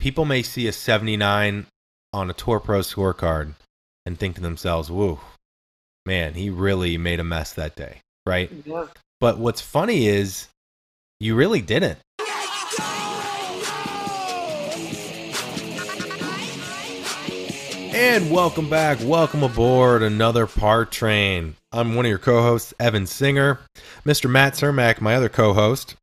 people may see a 79 on a Tour Pro scorecard and think to themselves, whoa, man, he really made a mess that day, right? Yeah. But what's funny is you really didn't. And welcome back. Welcome aboard another Par Train. I'm one of your co hosts, Evan Singer. Mr. Matt Cermak, my other co host,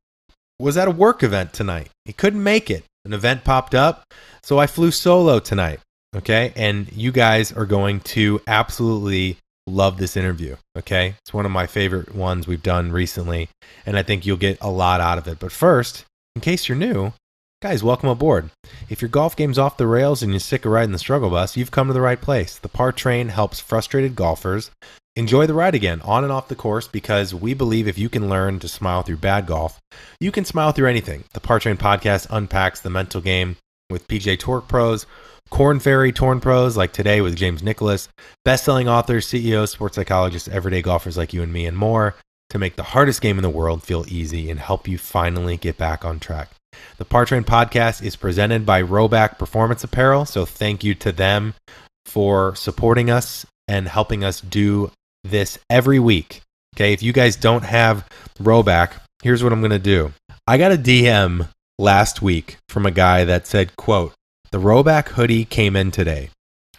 was at a work event tonight. He couldn't make it. An event popped up, so I flew solo tonight. Okay. And you guys are going to absolutely love this interview. Okay. It's one of my favorite ones we've done recently, and I think you'll get a lot out of it. But first, in case you're new, Guys, welcome aboard. If your golf game's off the rails and you're sick of riding the struggle bus, you've come to the right place. The Par Train helps frustrated golfers enjoy the ride again on and off the course because we believe if you can learn to smile through bad golf, you can smile through anything. The Par Train podcast unpacks the mental game with PGA Tour pros, Korn Ferry Tour pros like today with James Nicholas, best-selling authors, CEOs, sports psychologists, everyday golfers like you and me, and more to make the hardest game in the world feel easy and help you finally get back on track. The Par Train podcast is presented by Rhoback Performance Apparel, so thank you to them for supporting us and helping us do this every week. Okay, if you guys don't have Rhoback, here's what I'm to do. I got a DM last week from a guy that said, quote, the Rhoback hoodie came in today.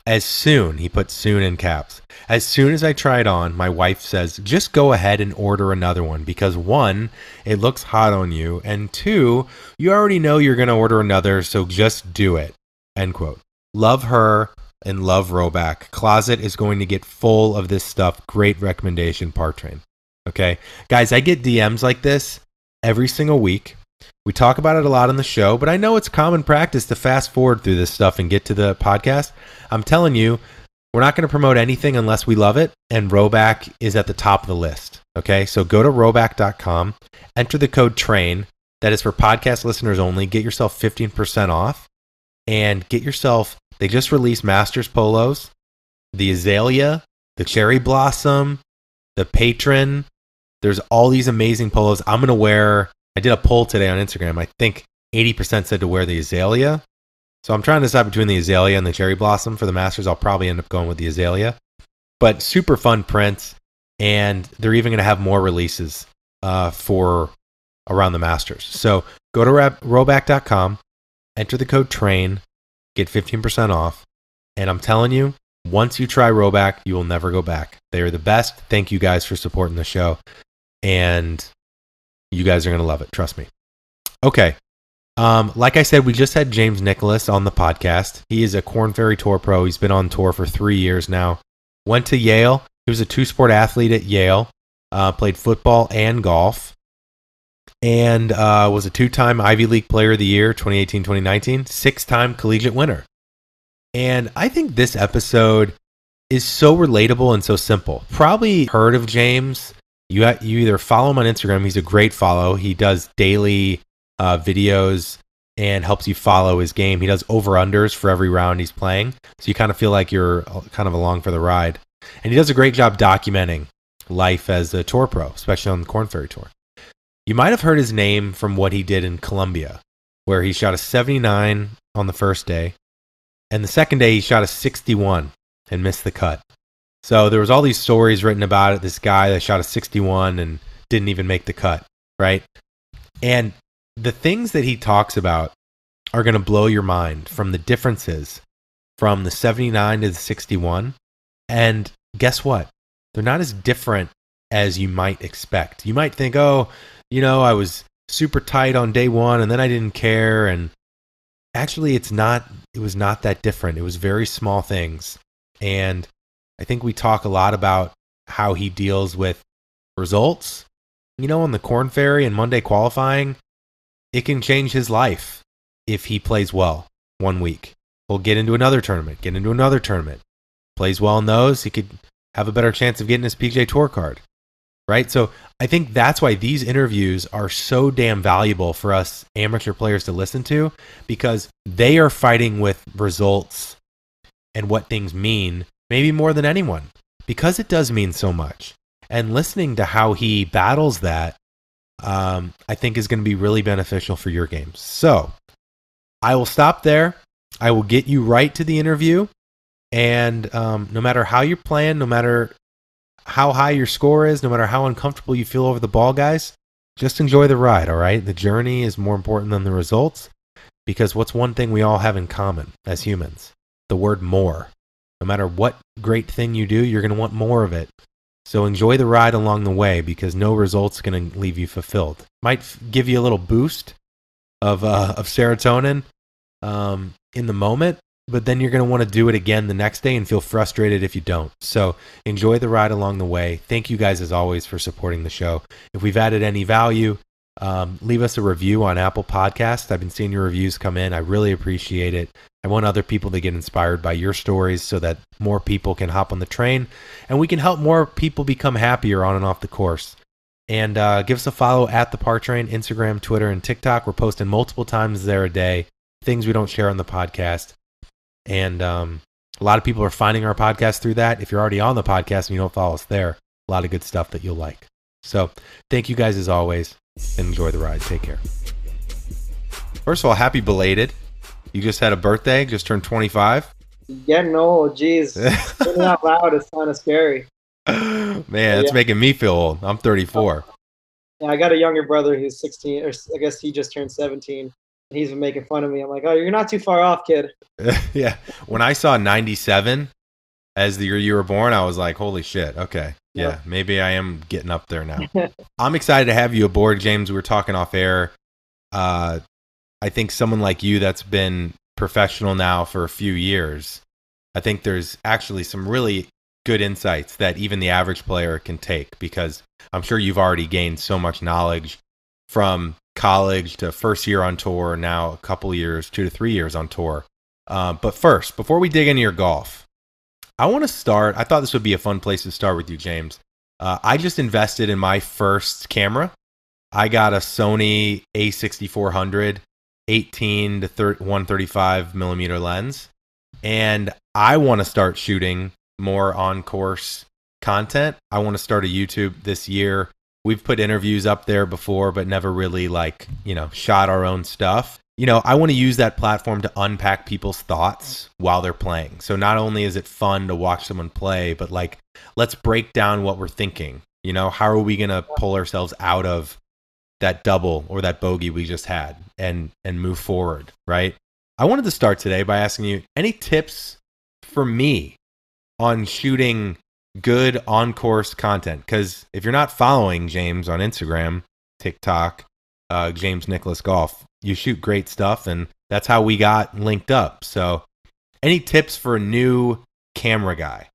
As soon, he put soon in caps. As soon as I it on, my wife says, just go ahead and order another one because one, it looks hot on you, and two, you already know you're going to order another, so just do it. End quote. Love her and love Rhoback. Closet is going to get full of this stuff. Great recommendation, Par Train. Okay. Guys, I get DMs like this every single week. We talk about it a lot on the show, but I know it's common practice to fast forward through this stuff and get to the podcast. I'm telling you, we're not going to promote anything unless we love it, and Rhoback is at the top of the list. Okay, so go to rhoback.com, enter the code TRAIN. That is for podcast listeners only. Get yourself 15% off and get yourself, they just released Masters Polos, the Azalea, the Cherry Blossom, the Patron. There's all these amazing polos. I'm to wear I did a poll today on Instagram. I think 80% said to wear the azalea. So I'm trying to decide between the azalea and the cherry blossom for the Masters. I'll probably end up going with the azalea. But super fun prints, and they're even to have more releases uh, for around the Masters. So go to rhoback.com, enter the code TRAIN, get 15% off. And I'm telling you, once you try Rhoback, you will never go back. They are the best. Thank you guys for supporting the show. And you guys are going to love it. Trust me. Okay. Um, like I said, we just had James Nicholas on the podcast. He is a Korn Ferry Tour pro. He's been on tour for three years now. Went to Yale. He was a two sport athlete at Yale. Uh, played football and golf. And uh, was a two time Ivy League Player of the Year 2018 2019, six time collegiate winner. And I think this episode is so relatable and so simple. Probably heard of James you you either follow him on Instagram. He's a great follow. He does daily uh, videos and helps you follow his game. He does over unders for every round he's playing, so you kind of feel like you're uh, kind of along for the ride. And he does a great job documenting life as a tour pro, especially on the Korn Ferry Tour. You might have heard his name from what he did in Colombia, where he shot a 79 on the first day, and the second day he shot a 61 and missed the cut. So there was all these stories written about it. This guy that shot a 61 and didn't even make the cut, right? And the things that he talks about are going to blow your mind from the differences from the 79 to the 61. And guess what? They're not as different as you might expect. You might think, oh, you know, I was super tight on day one and then I didn't care. And actually, it's not, it was not that different. It was very small things. And I think we talk a lot about how he deals with results. You know, on the Korn Ferry and Monday qualifying, it can change his life if he plays well one week. He'll get into another tournament, get into another tournament. Plays well in those, he could have a better chance of getting his PGA Tour card. Right? So I think that's why these interviews are so damn valuable for us amateur players to listen to because they are fighting with results and what things mean maybe more than anyone, because it does mean so much. And listening to how he battles that, um, I think is going to be really beneficial for your games. So, I will stop there. I will get you right to the interview. And um, no matter how you're playing, no matter how high your score is, no matter how uncomfortable you feel over the ball, guys, just enjoy the ride, all right? The journey is more important than the results because what's one thing we all have in common as humans? The word more. No matter what great thing you do, you're going to want more of it. So enjoy the ride along the way because no result's going to leave you fulfilled. Might f- give you a little boost of uh, of serotonin um, in the moment, but then you're going to want to do it again the next day and feel frustrated if you don't. So enjoy the ride along the way. Thank you guys as always for supporting the show. If we've added any value, um, leave us a review on Apple Podcasts. I've been seeing your reviews come in. I really appreciate it. I want other people to get inspired by your stories so that more people can hop on the train and we can help more people become happier on and off the course. And uh, give us a follow at the Par Train, Instagram, Twitter, and TikTok. We're posting multiple times there a day, things we don't share on the podcast. And um, a lot of people are finding our podcast through that. If you're already on the podcast and you don't follow us there, a lot of good stuff that you'll like. So thank you guys as always enjoy the ride. Take care. First of all, happy belated. You just had a birthday, just turned 25. Getting old, jeez. Saying out loud is kind of scary. Man, it's Yeah. making me feel old. I'm 34. Yeah, I got a younger brother who's 16, or I guess he just turned 17. He's been making fun of me. I'm like, oh, you're not too far off, kid. yeah. When I saw 97 as the year you were born, I was like, holy shit. Okay. Yeah. Yeah. Maybe I am getting up there now. I'm excited to have you aboard, James. We were talking off air. Uh, I think someone like you that's been professional now for a few years, I think there's actually some really good insights that even the average player can take because I'm sure you've already gained so much knowledge from college to first year on tour, now a couple years, two to three years on tour. Uh, but first, before we dig into your golf, I want to start. I thought this would be a fun place to start with you, James. Uh, I just invested in my first camera. I got a Sony A6400 18 to 30, 135 millimeter lens, and I want to start shooting more on course content. I want to start a YouTube this year. We've put interviews up there before, but never really like, you know, shot our own stuff. You know, I want to use that platform to unpack people's thoughts while they're playing. So not only is it fun to watch someone play, but like, let's break down what we're thinking. You know, how are we going to pull ourselves out of that double or that bogey we just had and and move forward, right? I wanted to start today by asking you any tips for me on shooting good on course content because if you're not following James on Instagram, TikTok, uh, James Nicholas Golf, you shoot great stuff, and that's how we got linked up. So, any tips for a new camera guy?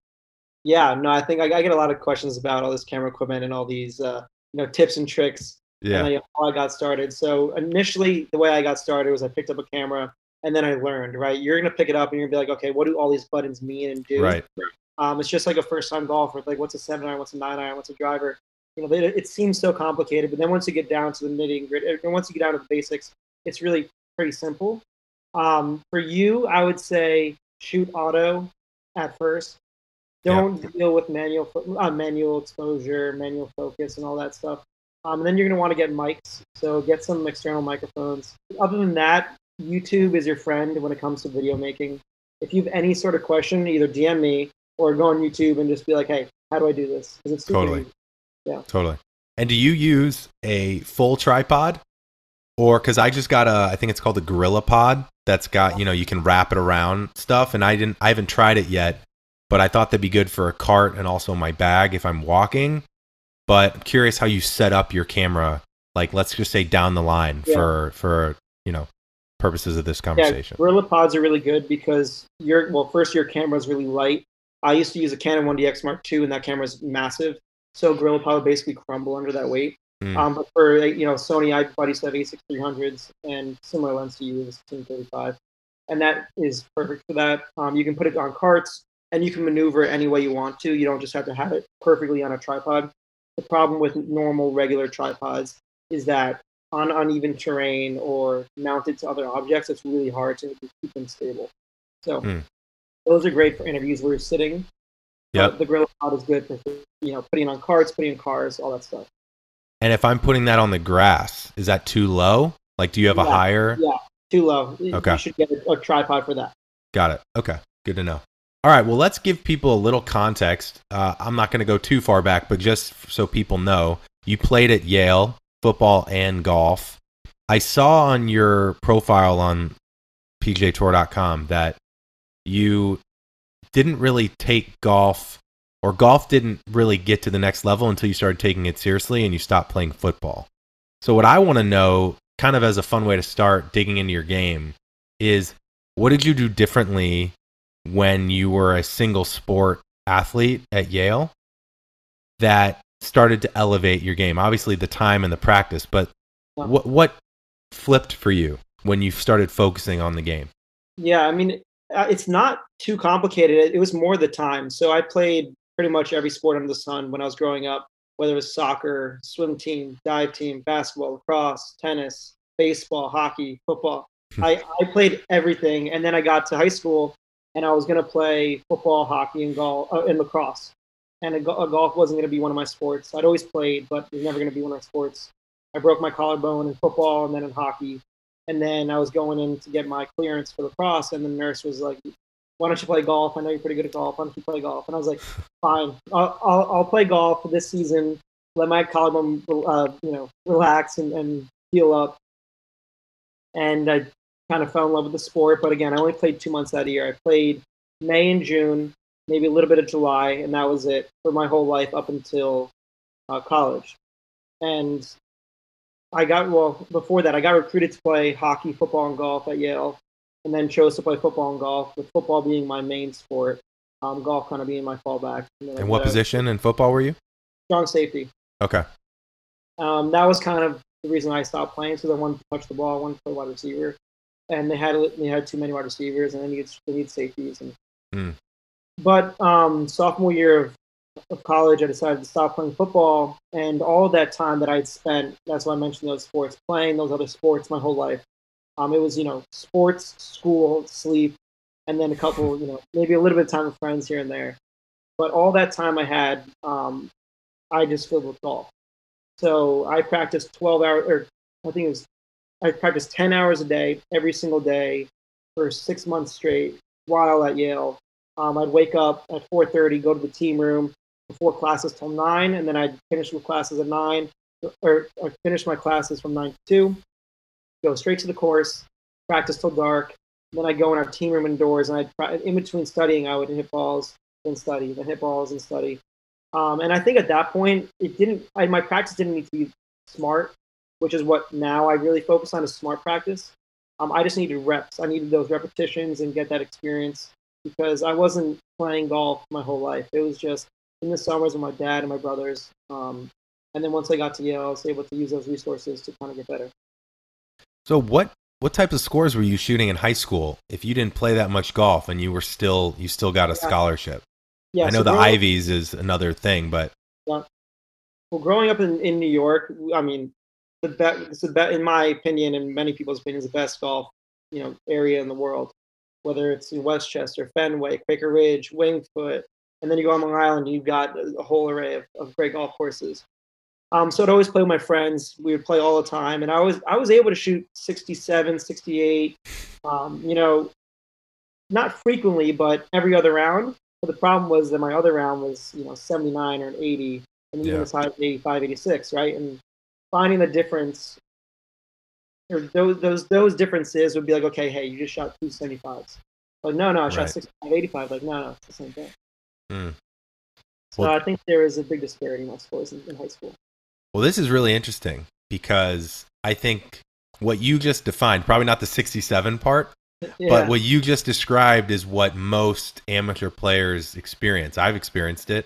Yeah, no, I think I, I get a lot of questions about all this camera equipment and all these, uh, you know, tips and tricks. Yeah, and uh, how I got started. So initially, the way I got started was I picked up a camera and then I learned. Right, you're gonna pick it up and you're gonna be like, okay, what do all these buttons mean and do? right. Um, it's just like a first time golfer. Like, what's a seven iron? What's a nine iron? What's a driver? You know, it, it seems so complicated, but then once you get down to the nitty gritty, and once you get down to the basics, it's really pretty simple. Um, for you, I would say shoot auto at first. Don't deal with manual uh, manual exposure, manual focus, and all that stuff. Um, and then you're going to want to get mics. So get some external microphones. Other than that, YouTube is your friend when it comes to video making. If you have any sort of question, either DM me or go on YouTube and just be like, "Hey, how do I do this?" 'Cause it's Totally. easy. Totally. And do you use a full tripod? Or because I just got a, I think it's called a Gorilla Pod that's got, you know, you can wrap it around stuff. And I didn't, I haven't tried it yet, but I thought that'd be good for a cart and also my bag if I'm walking. But I'm curious how you set up your camera, like let's just say down the line Yeah. for, for, you know, purposes of this Yeah, conversation. Gorilla Pods are really good because your well, first your camera is really light. I used to use a Canon 1DX Mark II, and that camera is massive. So Gorilla Pod would basically crumble under that weight. Mm. Um, but for you know Sony, I buddy have A6 300s and similar lens to you, the 1635, and that is perfect for that. Um, you can put it on carts, and you can maneuver it any way you want to. You don't just have to have it perfectly on a tripod. The problem with normal regular tripods is that on uneven terrain or mounted to other objects, it's really hard to keep them stable. So Hmm. Those are great for interviews where you're sitting. Yep. Uh, the Gorilla Pod is good for you know putting on carts, putting in cars, all that stuff. And if I'm putting that on the grass, is that too low? Like, do you have a higher? Yeah. too low. Okay. You should get a, a tripod for that. Got it. Okay. Good to know. All right. Well, let's give people a little context. Uh, I'm not going to go too far back, but just so people know, you played at Yale, football and golf. I saw on your profile on PGATour.com that you didn't really take golf, or golf didn't really get to the next level until you started taking it seriously and you stopped playing football. So, what I want to know, kind of as a fun way to start digging into your game, is what did you do differently when you were a single sport athlete at Yale that started to elevate your game? Obviously, the time and the practice, but what what flipped for you when you started focusing on the game? Yeah, I mean, uh, it's not too complicated. It, it was more the time. So I played pretty much every sport under the sun when I was growing up, whether it was soccer, swim team, dive team, basketball, lacrosse, tennis, baseball, hockey, football. I, I played everything, and then I got to high school, and I was going to play football, hockey, and golf, uh, and lacrosse. And a, a golf wasn't going to be one of my sports. I'd always played, but it was never going to be one of my sports. I broke my collarbone in football and then in hockey. And then I was going in to get my clearance for lacrosse, and the nurse was like, "Why don't you play golf? I know you're pretty good at golf. Why don't you play golf?" And I was like, "Fine, I'll, I'll, I'll play golf this season. Let my collarbone, uh, you know, relax and, and heal up." And I kind of fell in love with the sport. But again, I only played two months that year. I played May and June, maybe a little bit of July, and that was it for my whole life up until uh, college. And I got well before that. I got recruited to play hockey, football, and golf at Yale, and then chose to play football and golf. With football being my main sport, um, golf kind of being my fallback. And And what position in football were you? Strong safety. Okay. Um, that was kind of the reason I stopped playing. So I wanted to touch the ball, I wanted to play wide receiver, and they had they had too many wide receivers, and they needed they need safeties. And Mm. but um, sophomore year of, of college, I decided to stop playing football, and all that time that I'd spent, that's why I mentioned those sports, playing those other sports my whole life. Um, it was you know sports, school, sleep, and then a couple, you know, maybe a little bit of time with friends here and there. But all that time I had, um, I just filled with golf. So I practiced 12 hours, or I think it was, I practiced 10 hours a day, every single day for six months straight while at Yale. Um, I'd wake up at 4.30, go to the team room before classes till 9, and then I'd finish with classes at 9, or I'd finish my classes from 9 to 2, go straight to the course, practice till dark, then I'd go in our team room indoors, and I'd, in between studying, I would hit balls, and study, then hit balls and study. Um, and I think at that point, it didn't. I, my practice didn't need to be smart, which is what now I really focus on is smart practice. Um, I just needed reps. I needed those repetitions and get that experience because I wasn't playing golf my whole life. It was just in the summers with my dad and my brothers. Um, and then once I got to Yale, I was able to use those resources to kind of get better. So what what type of scores were you shooting in high school if you didn't play that much golf and you were still you still got a Yeah. scholarship? Yeah, I know so the growing- Ivies is another thing, but yeah. Well, growing up in, in New York, I mean, the best, the be- in my opinion, and many people's opinions, the best golf, you know, area in the world. Whether it's in Westchester, Fenway, Quaker Ridge, Winged Foot, and then you go on Long Island, you've got a whole array of, of great golf courses. Um, so I'd always play with my friends. We would play all the time, and I was I was able to shoot 67, 68. Um, you know, not frequently, but every other round. But the problem was that my other round was you know 79 or an 80 and even Yeah. as high as 85, 86, right? And finding the difference, or those those those differences would be like, okay, hey, you just shot two 75s. Like, no, no, I Right. shot 65, 85. Like, no, no, it's the same thing. Mm. So Well- I think there is a big disparity in my scores in, in high school. well, this is really interesting because I think what you just defined, probably not the 67 part, Yeah, but what you just described is what most amateur players experience. I've experienced it.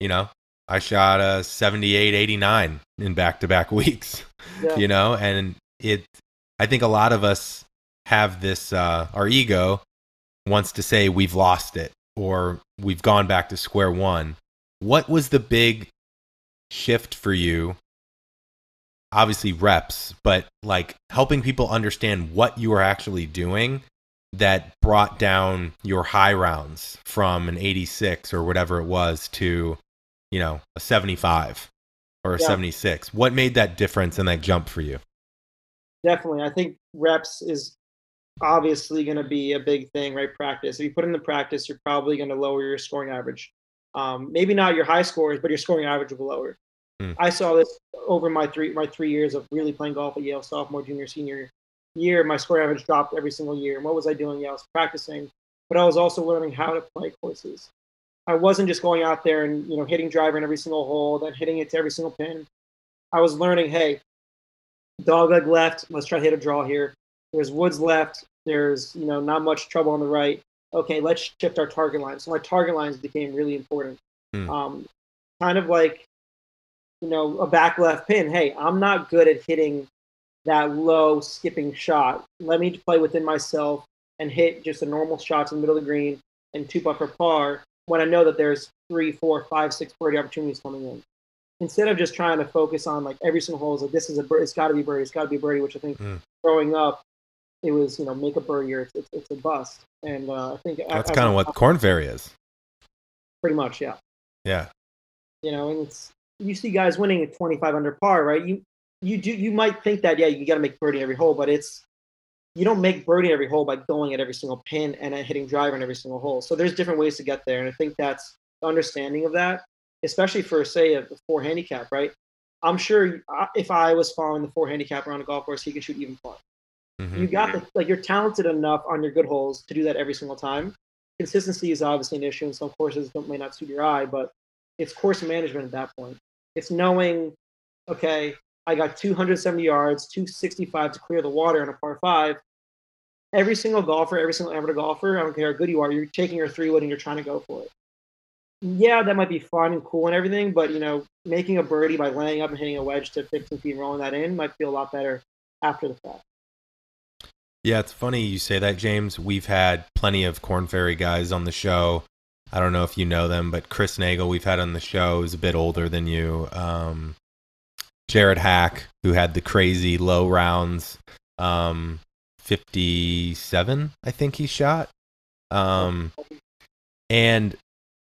You know, I shot a 78, 89 in back to back weeks. yeah, you know and it i think a lot of us have this uh our ego wants to say we've lost it or we've gone back to square one what was the big shift for you obviously reps but like helping people understand what you are actually doing that brought down your high rounds from an 86 or whatever it was to you know a 75 or a Yeah. 76 what made that difference and that jump for you definitely. I think reps is obviously going to be a big thing, right? Practice. If you put in the practice, you're probably going to lower your scoring average. Um, maybe not your high scores, but your scoring average will be lower. Hmm. I saw this over my three my three years of really playing golf at Yale, sophomore, junior, senior year. My score average dropped every single year. And what was I doing? Yeah, I was practicing, but I was also learning how to play courses. I wasn't just going out there and you know hitting driver in every single hole, then hitting it to every single pin. I was learning, hey, dog leg left. Let's try to hit a draw here. There's woods left. There's you know not much trouble on the right. Okay, let's shift our target lines. So my target lines became really important. Hmm. Um, kind of like you know a back left pin. Hey, I'm not good at hitting that low skipping shot. Let me play within myself and hit just a normal shots in the middle of the green and two putt for par when I know that there's three, four, five, six birdie opportunities coming in. Instead of just trying to focus on like every single hole is like this is a bird, it's got to be birdie, it's got to be birdie, which I think Mm. growing up it was you know make a birdie or it's it's, it's a bust, and uh, I think That's kind of what Korn Ferry is. pretty much yeah. Yeah. you know and it's you see guys winning at 25 under par right? You you do you might think that yeah you got to make birdie every hole but it's you don't make birdie every hole by going at every single pin and hitting driver in every single hole. So there's different ways to get there and i think that's the understanding of that especially for say a, a four handicap right? I'm sure uh, if i was following the four handicap around a golf course he could shoot even par Mhm. you got the like you're talented enough on your good holes to do that every single time. Consistency is obviously an issue, and some courses don't, may not suit your eye, but it's course management at that point. It's knowing, okay, I got 270 yards, 265 to clear the water on a par five. Every single golfer, every single amateur golfer, I don't care how good you are, you're taking your three wood and you're trying to go for it. Yeah, that might be fun and cool and everything, but you know, making a birdie by laying up and hitting a wedge to 15 feet and rolling that in might feel a lot better after the fact. Yeah, it's funny you say that, James. We've had plenty of Korn Ferry guys on the show. I don't know if you know them, but Chris Naegel, we've had on the show, is a bit older than you. Um, Jared Hack, who had the crazy low rounds, um, 57, I think he shot. Um, and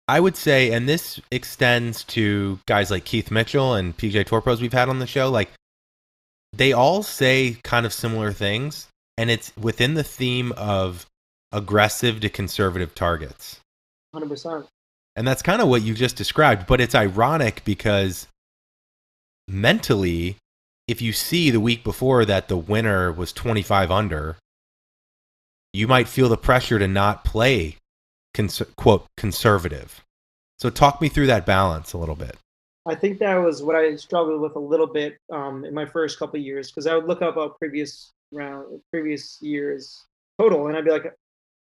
I would say, and this extends to guys like Keith Mitchell and PGA Tour pros we've had on the show, like they all say kind of similar things, and it's within the theme of aggressive to conservative targets. 100%. And that's kind of what you just described, but it's ironic because mentally, if you see the week before that the winner was 25 under, you might feel the pressure to not play cons- quote conservative. So talk me through that balance a little bit. I think that was what I struggled with a little bit um, in my first couple of years because I would look up a previous round, previous years total, and I'd be like,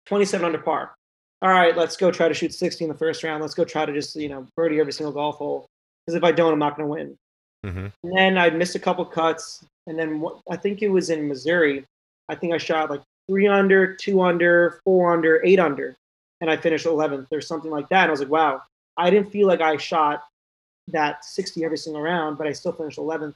27 under par. All right, let's go try to shoot 60 in the first round. Let's go try to just you know birdie every single golf hole because if I don't, I'm not going to win. Mm-hmm. And then I'd missed a couple cuts, and then what, I think it was in Missouri. I think I shot like three under, two under, four under, eight under, and I finished 11th or something like that. And I was like, wow, I didn't feel like I shot that 60 every single round, but I still finished 11th.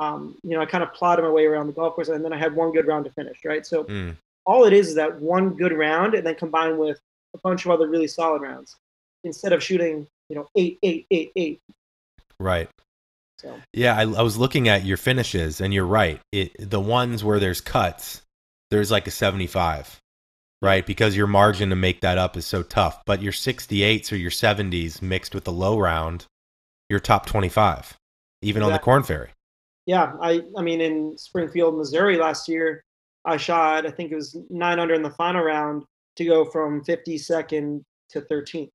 Um, you know, I kind of plotted my way around the golf course, and then I had one good round to finish, right? So Mm. all it is is that one good round, and then combined with a bunch of other really solid rounds, instead of shooting, you know, eight, eight, eight, eight. Right. So Yeah, I, I was looking at your finishes, and you're right. It the ones where there's cuts, there's like a 75, right? Because your margin to make that up is so tough. But your 68s or your 70s mixed with the low round, you're top 25, even on the Korn Ferry. Yeah, I I mean in Springfield, Missouri last year, I shot I think it was nine under in the final round to go from 52nd to 13th.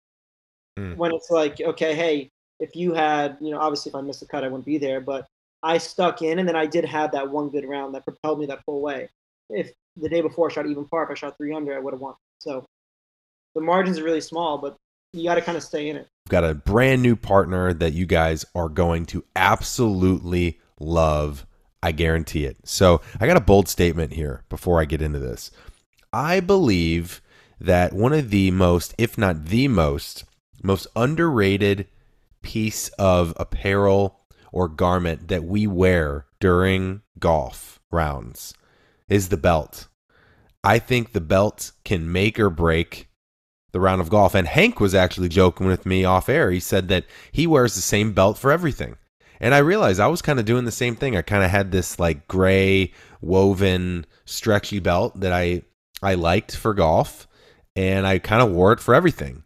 Hmm. When it's like, okay, hey, if you had, you know, obviously if I missed a cut, I wouldn't be there, but I stuck in, and then I did have that one good round that propelled me that full way. If the day before I shot even par, if I shot three under, I would have won. So the margins are really small, but you got to kind of stay in it. We've got a brand new partner that you guys are going to absolutely love. I guarantee it. So I got a bold statement here before I get into this. I believe that one of the most, if not the most, most underrated piece of apparel or garment that we wear during golf rounds is the belt. I think the belt can make or break the round of golf. And Hank was actually joking with me off air. He said that he wears the same belt for everything. And I realized I was kind of doing the same thing. I kind of had this like gray woven stretchy belt that I I liked for golf and I kind of wore it for everything.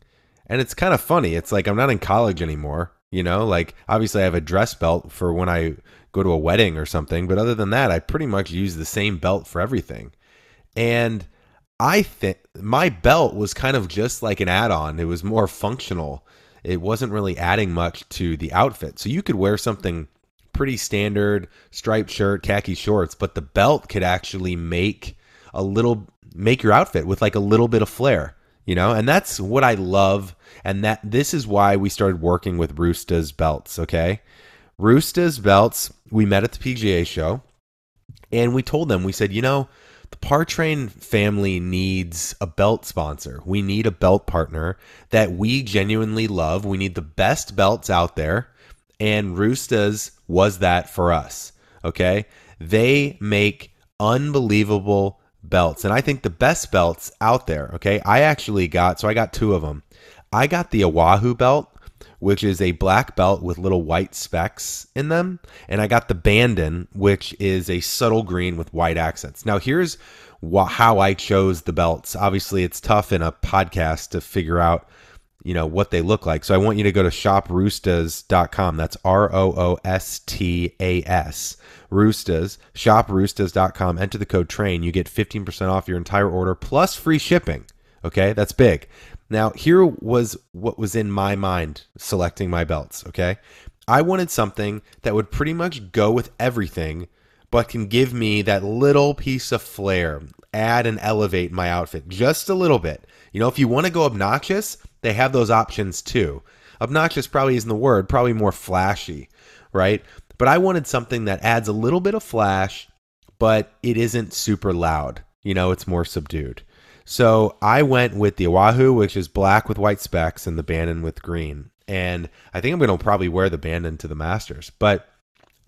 And it's kind of funny. It's like I'm not in college anymore, you know? Like obviously I have a dress belt for when I go to a wedding or something, but other than that, I pretty much use the same belt for everything. And I think my belt was kind of just like an add-on. It was more functional. It wasn't really adding much to the outfit. So you could wear something pretty standard, striped shirt, khaki shorts, but the belt could actually make a little make your outfit with like a little bit of flair, you know? And that's what I love and that this is why we started working with Roostas belts, okay? Roostas belts, we met at the PGA show and we told them we said, "You know, the Par Train family needs a belt sponsor. We need a belt partner that we genuinely love. We need the best belts out there. And Roostas was that for us. Okay. They make unbelievable belts. And I think the best belts out there. Okay. I actually got, so I got two of them. I got the Oahu belt, which is a black belt with little white specks in them. And I got the Bandon, which is a subtle green with white accents. Now, here's wh- how I chose the belts. Obviously, it's tough in a podcast to figure out you know what they look like. So I want you to go to shoproostas.com. That's R O O S T A S. Roostas, shoproostas.com. Enter the code TRAIN. You get 15% off your entire order plus free shipping. Okay? That's big. Now, here was what was in my mind selecting my belts, okay? I wanted something that would pretty much go with everything, but can give me that little piece of flair, add and elevate my outfit just a little bit. You know, if you want to go obnoxious, they have those options too. Obnoxious probably isn't the word, probably more flashy, right? But I wanted something that adds a little bit of flash, but it isn't super loud. You know, it's more subdued. So I went with the Oahu, which is black with white specks, and the Bandon with green. And I think I'm going to probably wear the Bandon to the Masters. But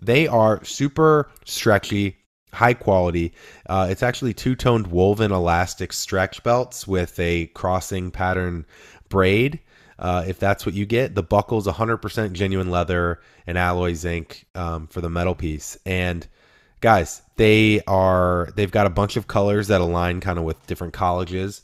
they are super stretchy, high quality. Uh, it's actually two toned woven elastic stretch belts with a crossing pattern braid. Uh, if that's what you get, the buckle's 100% genuine leather and alloy zinc um, for the metal piece. And guys, they are they've got a bunch of colors that align kind of with different colleges.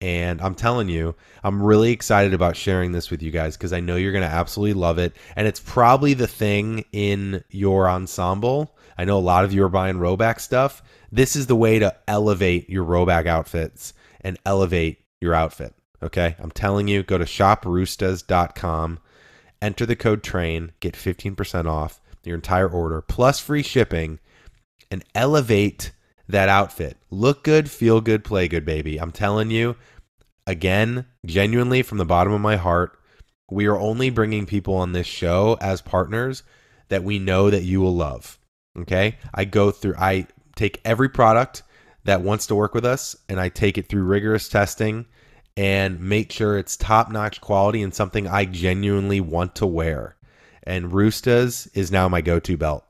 And I'm telling you, I'm really excited about sharing this with you guys because I know you're going to absolutely love it. And it's probably the thing in your ensemble. I know a lot of you are buying Rhoback stuff. This is the way to elevate your Rhoback outfits and elevate your outfit. Okay. I'm telling you, go to shoproostas.com, enter the code TRAIN, get 15% off your entire order plus free shipping and elevate that outfit. Look good, feel good, play good, baby. I'm telling you, again, genuinely from the bottom of my heart, we are only bringing people on this show as partners that we know that you will love. Okay? I go through I take every product that wants to work with us and I take it through rigorous testing and make sure it's top-notch quality and something I genuinely want to wear. And Roostas is now my go-to belt.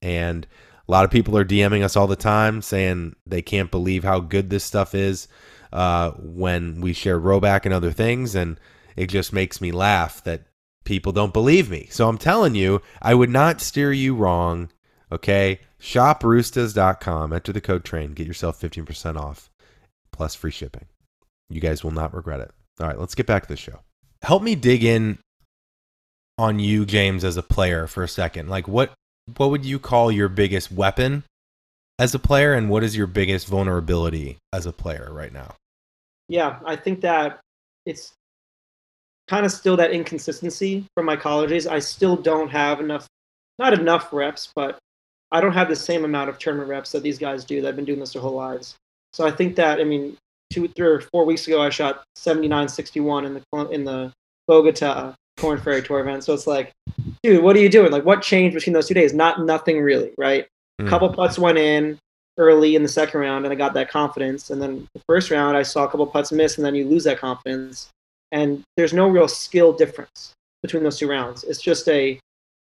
And a lot of people are DMing us all the time saying they can't believe how good this stuff is uh, when we share Rhoback and other things. And it just makes me laugh that people don't believe me. So I'm telling you, I would not steer you wrong. Okay. Shoproostas.com. Enter the code TRAIN. Get yourself 15% off plus free shipping. You guys will not regret it. All right, let's get back to the show. Help me dig in on you, James, as a player for a second. Like, what what would you call your biggest weapon as a player, and what is your biggest vulnerability as a player right now? Yeah, I think that it's kind of still that inconsistency from my colleges. I still don't have enough, not enough reps, but I don't have the same amount of tournament reps that these guys do that have been doing this their whole lives. So I think that, I mean, two, three or four weeks ago, I shot 79 61 in the, in the Bogota Korn Ferry Tour event. So it's like, dude, what are you doing? Like, what changed between those two days? Not nothing really, right? Mm. A couple putts went in early in the second round, and I got that confidence. And then the first round, I saw a couple putts miss, and then you lose that confidence. And there's no real skill difference between those two rounds. It's just a,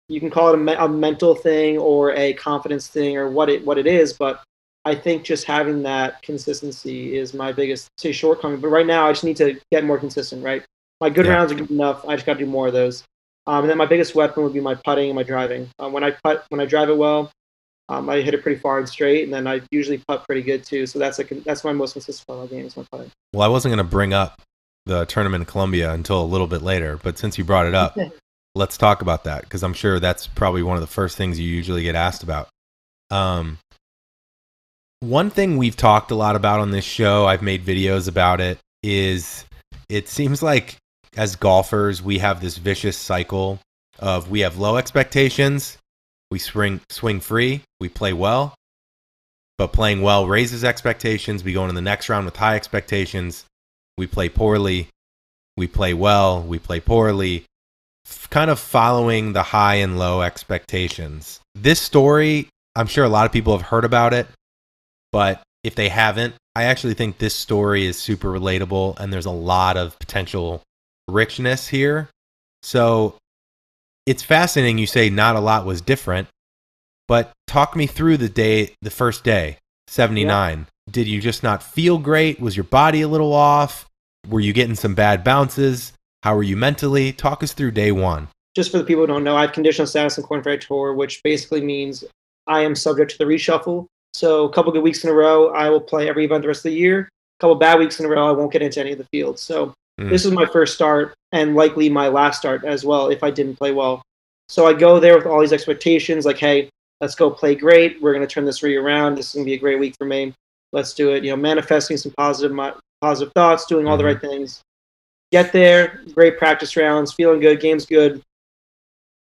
you can call it a, me- a mental thing or a confidence thing or what it what it is, but I think just having that consistency is my biggest say shortcoming. But right now, I just need to get more consistent. Right, my good yeah. rounds are good enough. I just got to do more of those. Um, and then my biggest weapon would be my putting and my driving. Um, when I putt, when I drive it well, um, I hit it pretty far and straight, and then I usually putt pretty good too. So that's like that's my most consistent part of my game is my putting. Well, I wasn't going to bring up the tournament in Colombia until a little bit later, but since you brought it up, let's talk about that because I'm sure that's probably one of the first things you usually get asked about. Um, one thing we've talked a lot about on this show, I've made videos about it, is it seems like as golfers, we have this vicious cycle of we have low expectations, we swing swing free, we play well, but playing well raises expectations. We go into the next round with high expectations, we play poorly, we play well, we play poorly, f- kind of following the high and low expectations. This story, I'm sure a lot of people have heard about it, but if they haven't, I actually think this story is super relatable and there's a lot of potential richness here. So it's fascinating you say not a lot was different, but talk me through the day, the first day, 79. Did you just not feel great? Was your body a little off? Were you getting some bad bounces? How were you mentally? Talk us through day one. Just for the people who don't know, I have conditional status in Korn Ferry Tour, which basically means I am subject to the reshuffle. So a couple good weeks in a row, I will play every event the rest of the year. A couple bad weeks in a row, I won't get into any of the fields. So Mm. this is my first start and likely my last start as well if I didn't play well. So I go there with all these expectations, like, hey, let's go play great. We're going to turn this re around. This is going to be a great week for me. Let's do it. You know, manifesting some positive, positive thoughts, doing all the Mhm. right things. Get there, great practice rounds, feeling good, game's good.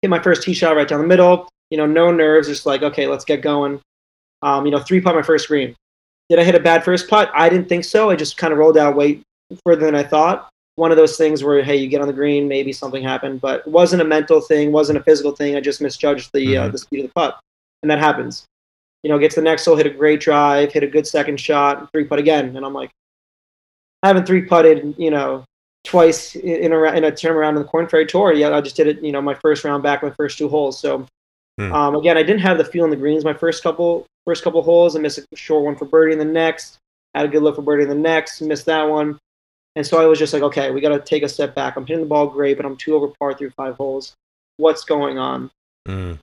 Hit my first tee shot right down the middle. You know, no nerves, just like, okay, let's get going. Um, you know, three putt my first green. Did I hit a bad first putt? I didn't think so. I just kind of rolled out way further than I thought. One of those things where, hey, you get on the green, maybe something happened, but it wasn't a mental thing, wasn't a physical thing. I just misjudged the uh, Mhm. the speed of the putt, and that happens. You know, get to the next hole, hit a great drive, hit a good second shot, three putt again, and I'm like, I haven't three putted, you know, twice in a in a term around in the Korn Ferry Tour. Yeah, I just did it, you know, my first round back, my first two holes. So Hmm. um, again, I didn't have the feel in the greens my first couple first couple holes. I missed a short one for birdie in the next. Had a good look for birdie in the next. Missed that one. And so I was just like, okay, we got to take a step back. I'm hitting the ball great, but I'm two over par through five holes. What's going on? Mm.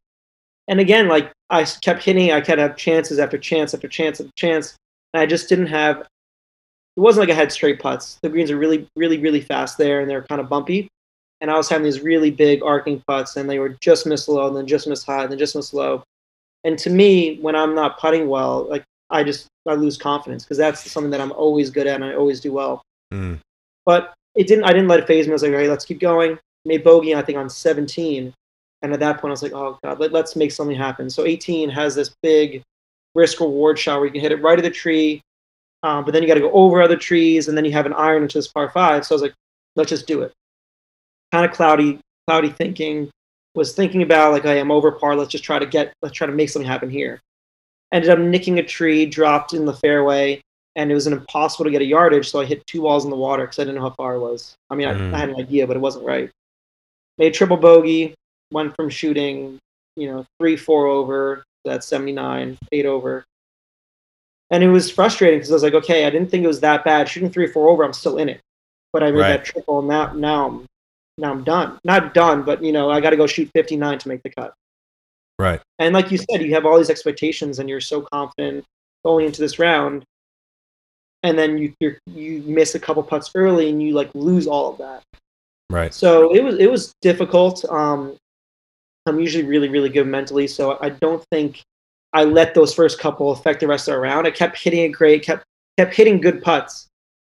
And again, like I kept hitting, I kept have chances after chance after chance after chance, and I just didn't have. It wasn't like I had straight putts. The greens are really, really, really fast there, and they're kind of bumpy. And I was having these really big arcing putts, and they were just miss low, and then just miss high, and then just miss low. And to me, when I'm not putting well, like I just I lose confidence because that's something that I'm always good at, and I always do well. Mm. But it didn't. I didn't let it phase me. I was like, all right, let's keep going. Made bogey, I think, on 17. And at that point, I was like, oh god, let, let's make something happen. So 18 has this big risk reward shot where you can hit it right at the tree, um, but then you got to go over other trees, and then you have an iron into this par five. So I was like, let's just do it. Kind of cloudy, cloudy thinking. Was thinking about like, hey, I'm over par. Let's just try to get, let's try to make something happen here. Ended up nicking a tree, dropped in the fairway, and it was an impossible to get a yardage. So I hit two balls in the water because I didn't know how far it was. I mean, Mm. I, I had an idea, but it wasn't right. Made triple bogey, went from shooting, you know, three, four over, that's 79, eight over. And it was frustrating because I was like, okay, I didn't think it was that bad. Shooting three, four over, I'm still in it. But I made Right. that triple, and now, now, I'm, now I'm done. Not done, but you know, I got to go shoot 59 to make the cut. Right. And like you said, you have all these expectations, and you're so confident going into this round, and then you you're, you miss a couple putts early, and you like lose all of that. Right. So it was it was difficult. Um, I'm usually really really good mentally, so I don't think I let those first couple affect the rest of the round. I kept hitting it great, kept kept hitting good putts,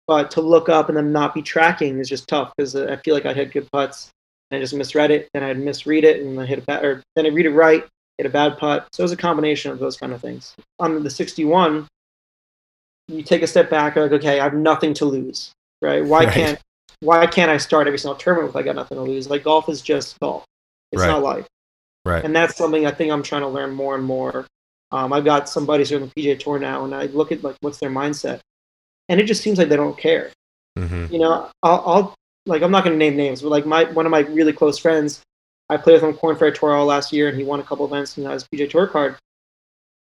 but to look up and then not be tracking is just tough because I feel like I had good putts and I just misread it, then I'd misread it and I hit a bad, or then I read it right, hit a bad putt. So it was a combination of those kind of things. On the 61, you take a step back, like, okay, I have nothing to lose, right? Why Right. can't why can't I start every single tournament if I got nothing to lose? Like golf is just golf. It's Right. not life. Right. And that's something I think I'm trying to learn more and more. Um, I've got some buddies who are on the PGA Tour now, and I look at like what's their mindset, and it just seems like they don't care. hmm You know, I'll, I'll like I'm not going to name names, but like my one of my really close friends, I played with him on Korn Ferry Tour all last year, and he won a couple events and got his PGA Tour card.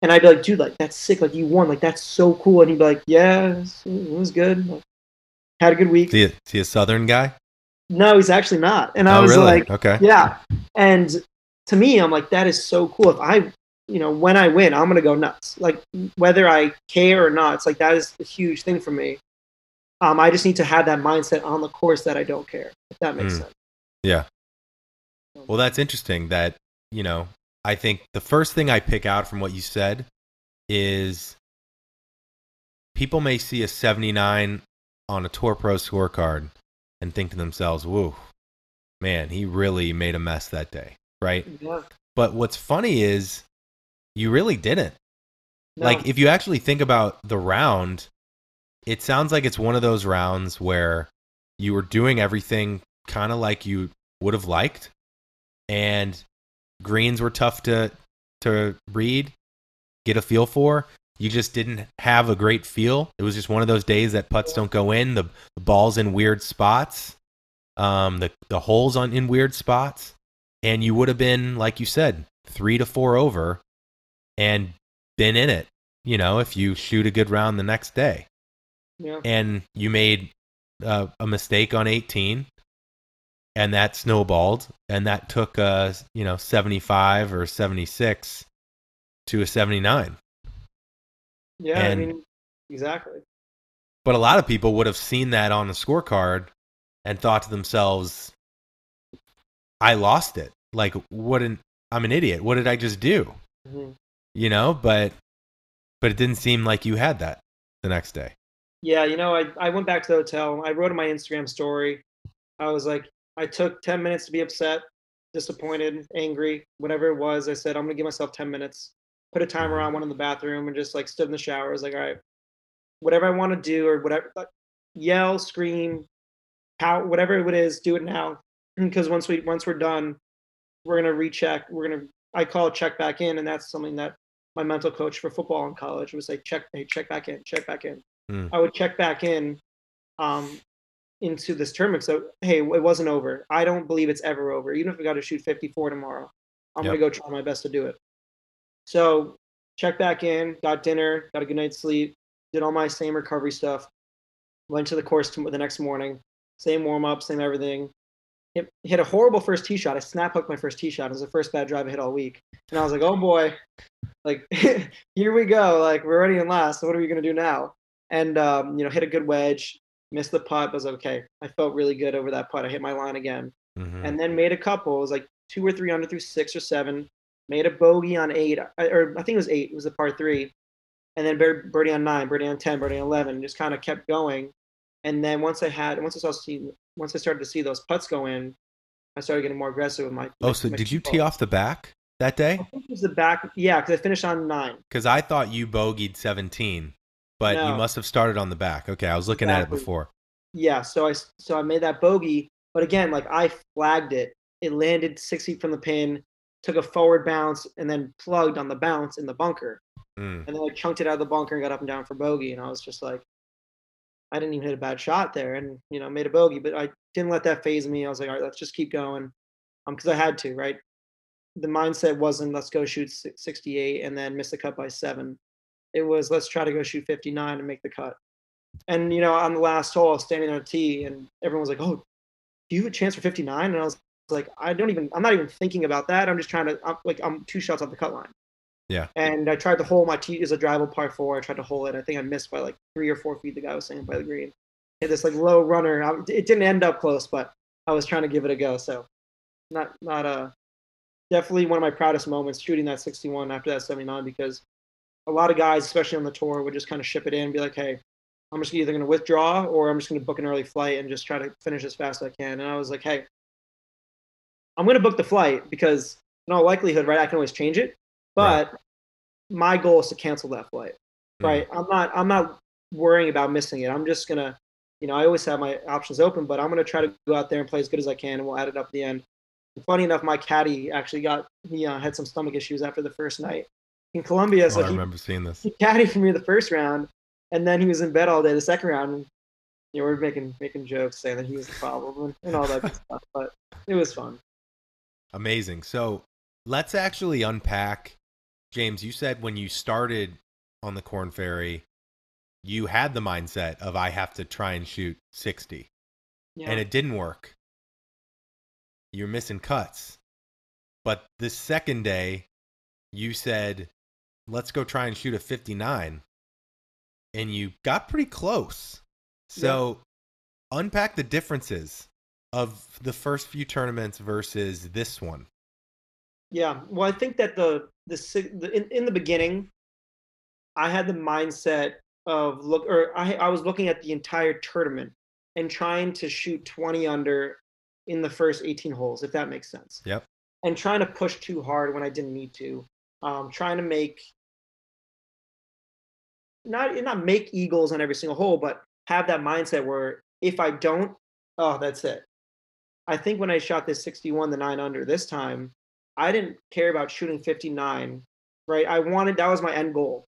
And I'd be like, dude, like that's sick, like you won, like that's so cool. And he'd be like, yeah, it was- it was good, Like, had a good week. See, a, see a Southern guy? No, he's actually not. And I oh, was really? like, okay. yeah. And to me, I'm like, that is so cool. If I, you know, when I win, I'm gonna go nuts. Like whether I care or not, it's like that is a huge thing for me. Um, I just need to have that mindset on the course that I don't care. If that makes Mm. sense. Yeah. Well, that's interesting that, you know, I think the first thing I pick out from what you said is people may see a 79 on a Tour Pro scorecard and think to themselves, whoa, man, he really made a mess that day, right? Yeah. But what's funny is you really didn't. No. Like, if you actually think about the round, it sounds like it's one of those rounds where you were doing everything kind of like you would have liked, and greens were tough to to read, get a feel for. You just didn't have a great feel. It was just one of those days that putts don't go in. The, the balls in weird spots, um, the the holes on in weird spots, and you would have been like you said, three to four over, and been in it. You know, if you shoot a good round the next day yeah. and you made uh, a mistake on 18 and that snowballed and that took uh you know 75 or 76 to a 79 Yeah. I mean, exactly. but a lot of people would have seen that on the scorecard and thought to themselves i lost it like what an i'm an idiot what did i just do hmm you know but but it didn't seem like you had that the next day Yeah, you know, I, I went back to the hotel. I wrote in my Instagram story. I was like, I took 10 minutes to be upset, disappointed, angry, whatever it was. I said, I'm going to give myself 10 minutes, put a timer on, went in the bathroom, and just like stood in the shower. I was like, all right, whatever I want to do or whatever, like, yell, scream, pout, whatever it is, do it now. Because once we once we're done, we're gonna recheck. We're gonna I call check back in, and that's something that my mental coach for football in college was like check hey, check back in, check back in. Mm. I would check back in um into this tournament. So hey, it wasn't over. I don't believe it's ever over. Even if we got to shoot 54 tomorrow, I'm Yep. gonna go try my best to do it. So check back in, got dinner, got a good night's sleep, did all my same recovery stuff, went to the course to, the next morning, same warm up, same everything. Hit, hit a horrible first tee shot. I snap hooked my first tee shot. It was the first bad drive I hit all week, and I was like, "Oh boy, like here we go. Like we're already in last. So what are we gonna do now?" And um, you know, hit a good wedge, missed the putt. But I was like, okay. I felt really good over that putt. I hit my line again, Mhm. and then made a couple. It was like two or three under through six or seven. Made a bogey on eight, or I think it was eight. It was a par three, and then bir- birdie on nine, birdie on ten, birdie on eleven. Just kind of kept going, and then once I had, once I saw see, once I started to see those putts go in, I started getting more aggressive with my. oh my- so my did you tee tee off the back that day I think it was the back. Yeah, because I finished on nine. Because I thought you bogeyed 17, but you must have started on the back. Okay, I was looking at it before. Yeah, so I so I made that bogey, but again, like I flagged it. It landed six feet from the pin, took a forward bounce, and then plugged on the bounce in the bunker. Mm. And then I chunked it out of the bunker and got up and down for bogey. And I was just like, I didn't even hit a bad shot there, and you know made a bogey, but I didn't let that phase me. I was like, all right, let's just keep going, um, because I had to, right? The mindset wasn't let's go shoot 68 and then miss the cut by seven. It was let's try to go shoot 59 and make the cut. And you know, on the last hole, I was standing on a tee, and everyone was like, "Oh, do you have a chance for 59?" And I was like, "I don't even. I'm not even thinking about that. I'm just trying to. I'm, like, I'm two shots off the cut line." Yeah. And I tried to hole my tee is a drivable par four. I tried to hole it. I think I missed by like three or four feet. The guy was saying by the green. Hit this like low runner. I, it didn't end up close, but I was trying to give it a go. So, not not uh definitely one of my proudest moments shooting that 61 after that 79 because a lot of guys, especially on the tour, would just kind of ship it in and be like, hey, I'm just either going to withdraw or I'm just going to book an early flight and just try to finish as fast as I can. And I was like, hey, I'm going to book the flight because in all likelihood, right, I can always change it. But my goal is to cancel that flight, Mm. right? I'm not, I'm not worrying about missing it. I'm just going to, you know, I always have my options open, but I'm going to try to go out there and play as good as I can and we'll add it up at the end. And funny enough, my caddy actually got, he uh, had some stomach issues after the first night in Colombia. Oh, So I he, remember seeing this. he caddied for me the first round, and then he was in bed all day the second round. And you know, we are making making jokes saying that he was the problem and, and all that stuff. But it was fun. Amazing. So let's actually unpack. James, you said when you started on the Korn Ferry, you had the mindset of I have to try and shoot 60, Yeah. and it didn't work. you're missing cuts. But the second day, you said, let's go try and shoot a 59. And you got pretty close. So unpack the differences of the first few tournaments versus this one. Yeah, well, I think that the the, the in, in the beginning, I had the mindset of look, or I I was looking at the entire tournament and trying to shoot twenty under in the first eighteen holes, if that makes sense. Yep. And trying to push too hard when I didn't need to. Um, trying to make not not make eagles on every single hole, but have that mindset where if I don't, oh, that's it. I think when I shot this 61, the nine under this time, I didn't care about shooting 59, right? I wanted that was my end goal.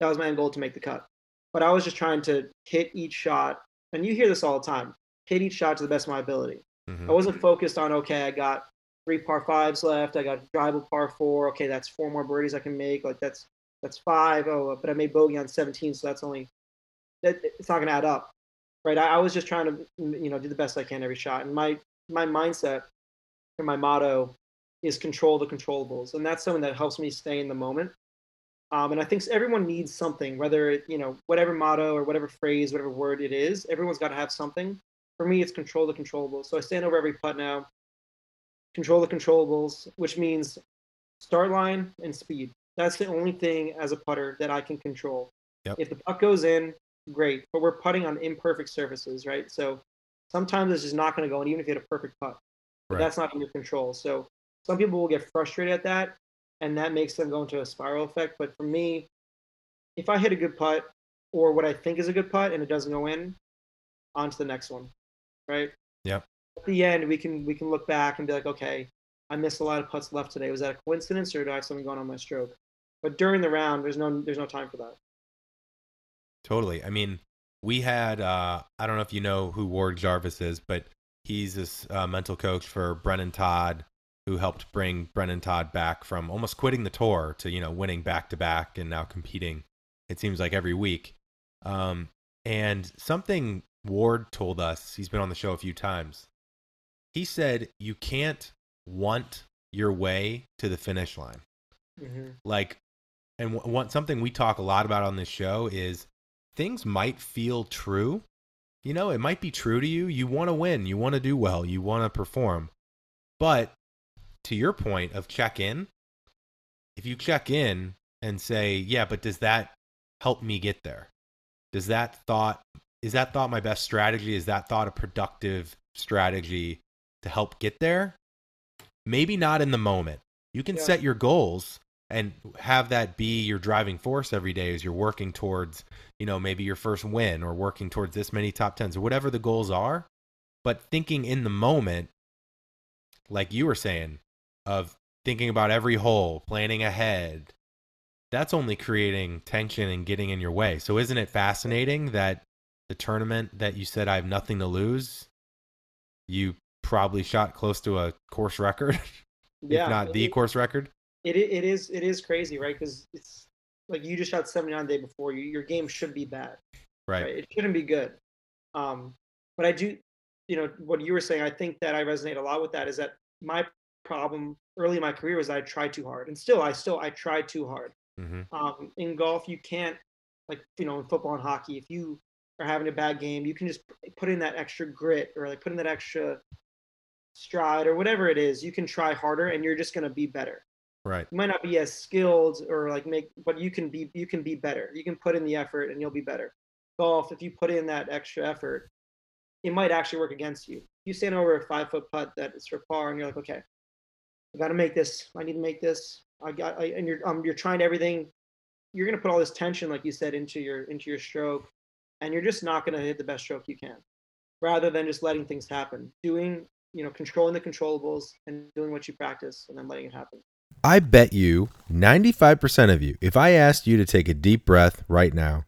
That was my end goal to make the cut. But I was just trying to hit each shot, and you hear this all the time hit each shot to the best of my ability. Mhm. I wasn't focused on, okay, I got three par fives left. I got drivable par four. Okay, that's four more birdies I can make. Like that's that's five. Oh, but I made bogey on 17, so that's only that it's not going to add up, right? I, I was just trying to you know do the best I can every shot, and my my mindset and my motto is control the controllables, and that's something that helps me stay in the moment. Um, and I think everyone needs something, whether it, you know whatever motto or whatever phrase, whatever word it is. Everyone's got to have something. For me, it's control the controllables. So I stand over every putt now. Control the controllables, which means start line and speed. That's the only thing as a putter that I can control. Yep. If the puck goes in, great. But we're putting on imperfect surfaces, right? So sometimes it's just not going to go in, even if you hit a perfect putt. Right. that's not in your control. So some people will get frustrated at that, and that makes them go into a spiral effect. But for me, if I hit a good putt or what I think is a good putt and it doesn't go in, on to the next one, right? Yep. At the end, we can we can look back and be like, okay, I missed a lot of putts left today. Was that a coincidence or do I have something going on my stroke? But during the round, there's no there's no time for that. Totally. I mean, we had uh I don't know if you know who Ward Jarvis is, but he's this uh, mental coach for Brendon Todd who helped bring Brendon Todd back from almost quitting the tour to, you know, winning back to back and now competing it seems like every week. Um and something Ward told us, he's been on the show a few times. He said you can't want your way to the finish line hmm like and w- one something we talk a lot about on this show is things might feel true. You know it might be true to you. You want to win. You want to do well. You want to perform. But to your point of check in if you check in and say yeah but does that help me get there? Does that thought is that thought my best strategy? Is that thought a productive strategy to help get there? Maybe not in the moment. You can Yeah. set your goals and have that be your driving force every day as you're working towards you know maybe your first win or working towards this many top tens or whatever the goals are. But thinking in the moment like you were saying of thinking about every hole planning ahead that's only creating tension and getting in your way. So isn't it fascinating that the tournament that you said i have nothing to lose you probably shot close to a course record Yeah, if not the course record it, it is it is crazy, right? Because it's like you just shot 79 the day before. You, your game should be bad, right, right? It shouldn't be good. Um, but I do, you know, what you were saying. I think that I resonate a lot with that. Is that my problem early in my career was I tried too hard, and still I still I tried too hard. hmm Um, in golf, you can't like you know in football and hockey. If you are having a bad game, you can just put in that extra grit or like put in that extra stride or whatever it is. You can try harder, and you're just gonna be better right. You might not be as skilled or like make but you can be you can be better. You can put in the effort and you'll be better. Golf if you put in that extra effort it might actually work against you. You stand over a five foot putt that is for par and you're like okay i got to make this. I need to make this. I got I, and you're um you're trying everything you're to put all this tension like you said into your into your stroke and you're just not to hit the best stroke you can rather than just letting things happen. Doing you know controlling the controllables and doing what you practice and then letting it happen I bet you 95% of you, if I asked you to take a deep breath right now,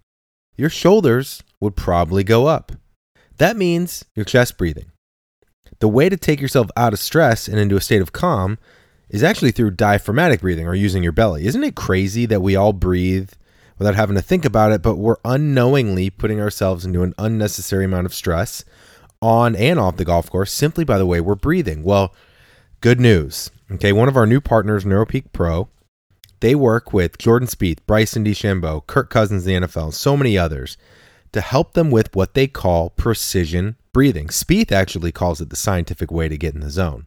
your shoulders would probably go up. That means your chest breathing. The way to take yourself out of stress and into a state of calm is actually through diaphragmatic breathing or using your belly. Isn't it crazy that we all breathe without having to think about it, but we're unknowingly putting ourselves into an unnecessary amount of stress on and off the golf course simply by the way we're breathing? Well, good news. Okay, one of our new partners, NeuroPeak Pro, they work with Jordan Spieth, Bryson DeChambeau, Kirk Cousins, the NFL, so many others, to help them with what they call precision breathing. Spieth actually calls it the scientific way to get in the zone.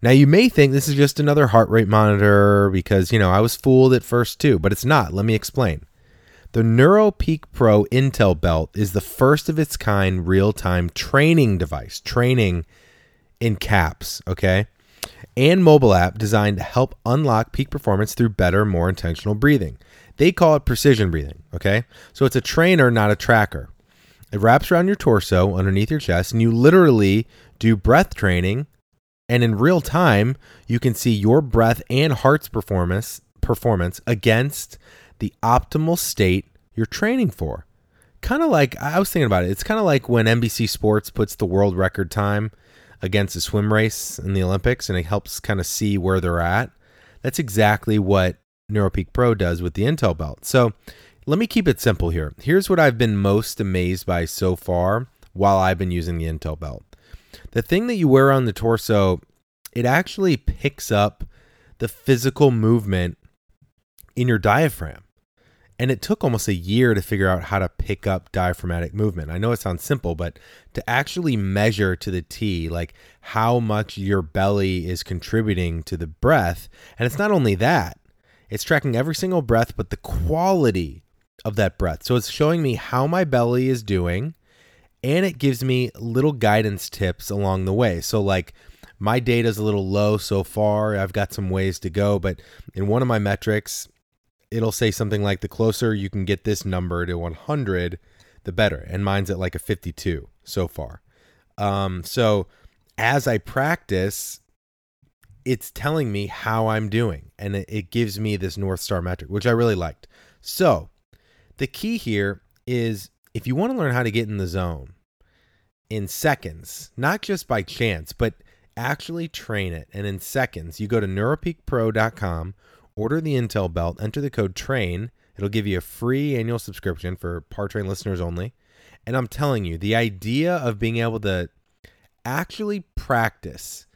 Now, you may think this is just another heart rate monitor because, you know, I was fooled at first too, but it's not. Let me explain. The NeuroPeak Pro NTEL belt is the first of its kind real time training device, training in caps, okay? And mobile app designed to help unlock peak performance through better, more intentional breathing. They call it precision breathing, okay? So it's a trainer, not a tracker. It wraps around your torso underneath your chest, and you literally do breath training. And in real time, you can see your breath and heart's performance performance against the optimal state you're training for. Kind of like I was thinking about it. It's kind of like when NBC Sports puts the world record time against a swim race in the Olympics and it helps kind of see where they're at. That's exactly what NeuroPeak Pro does with the NTEL belt. So let me keep it simple here. Here's what I've been most amazed by so far while I've been using the NTEL belt. The thing that you wear on the torso, it actually picks up the physical movement in your diaphragm. And it took almost a year to figure out how to pick up diaphragmatic movement. I know it sounds simple, but to actually measure to the T, like how much your belly is contributing to the breath. And it's not only that, it's tracking every single breath, but the quality of that breath. So it's showing me how my belly is doing, and it gives me little guidance tips along the way. So, like, my data is a little low so far. I've got some ways to go, but in one of my metrics, it'll say something like the closer you can get this number to 100, the better. And mine's at like a 52 so far. Um, so as I practice, it's telling me how I'm doing, and it, it gives me this North Star metric, which I really liked. So the key here is if you want to learn how to get in the zone in seconds, not just by chance, but actually train it. And in seconds, you go to neuropeakpro.com order the NTEL belt, enter the code TRAIN. It'll give you a free annual subscription for Par Train listeners only. And I'm telling you, the idea of being able to actually practice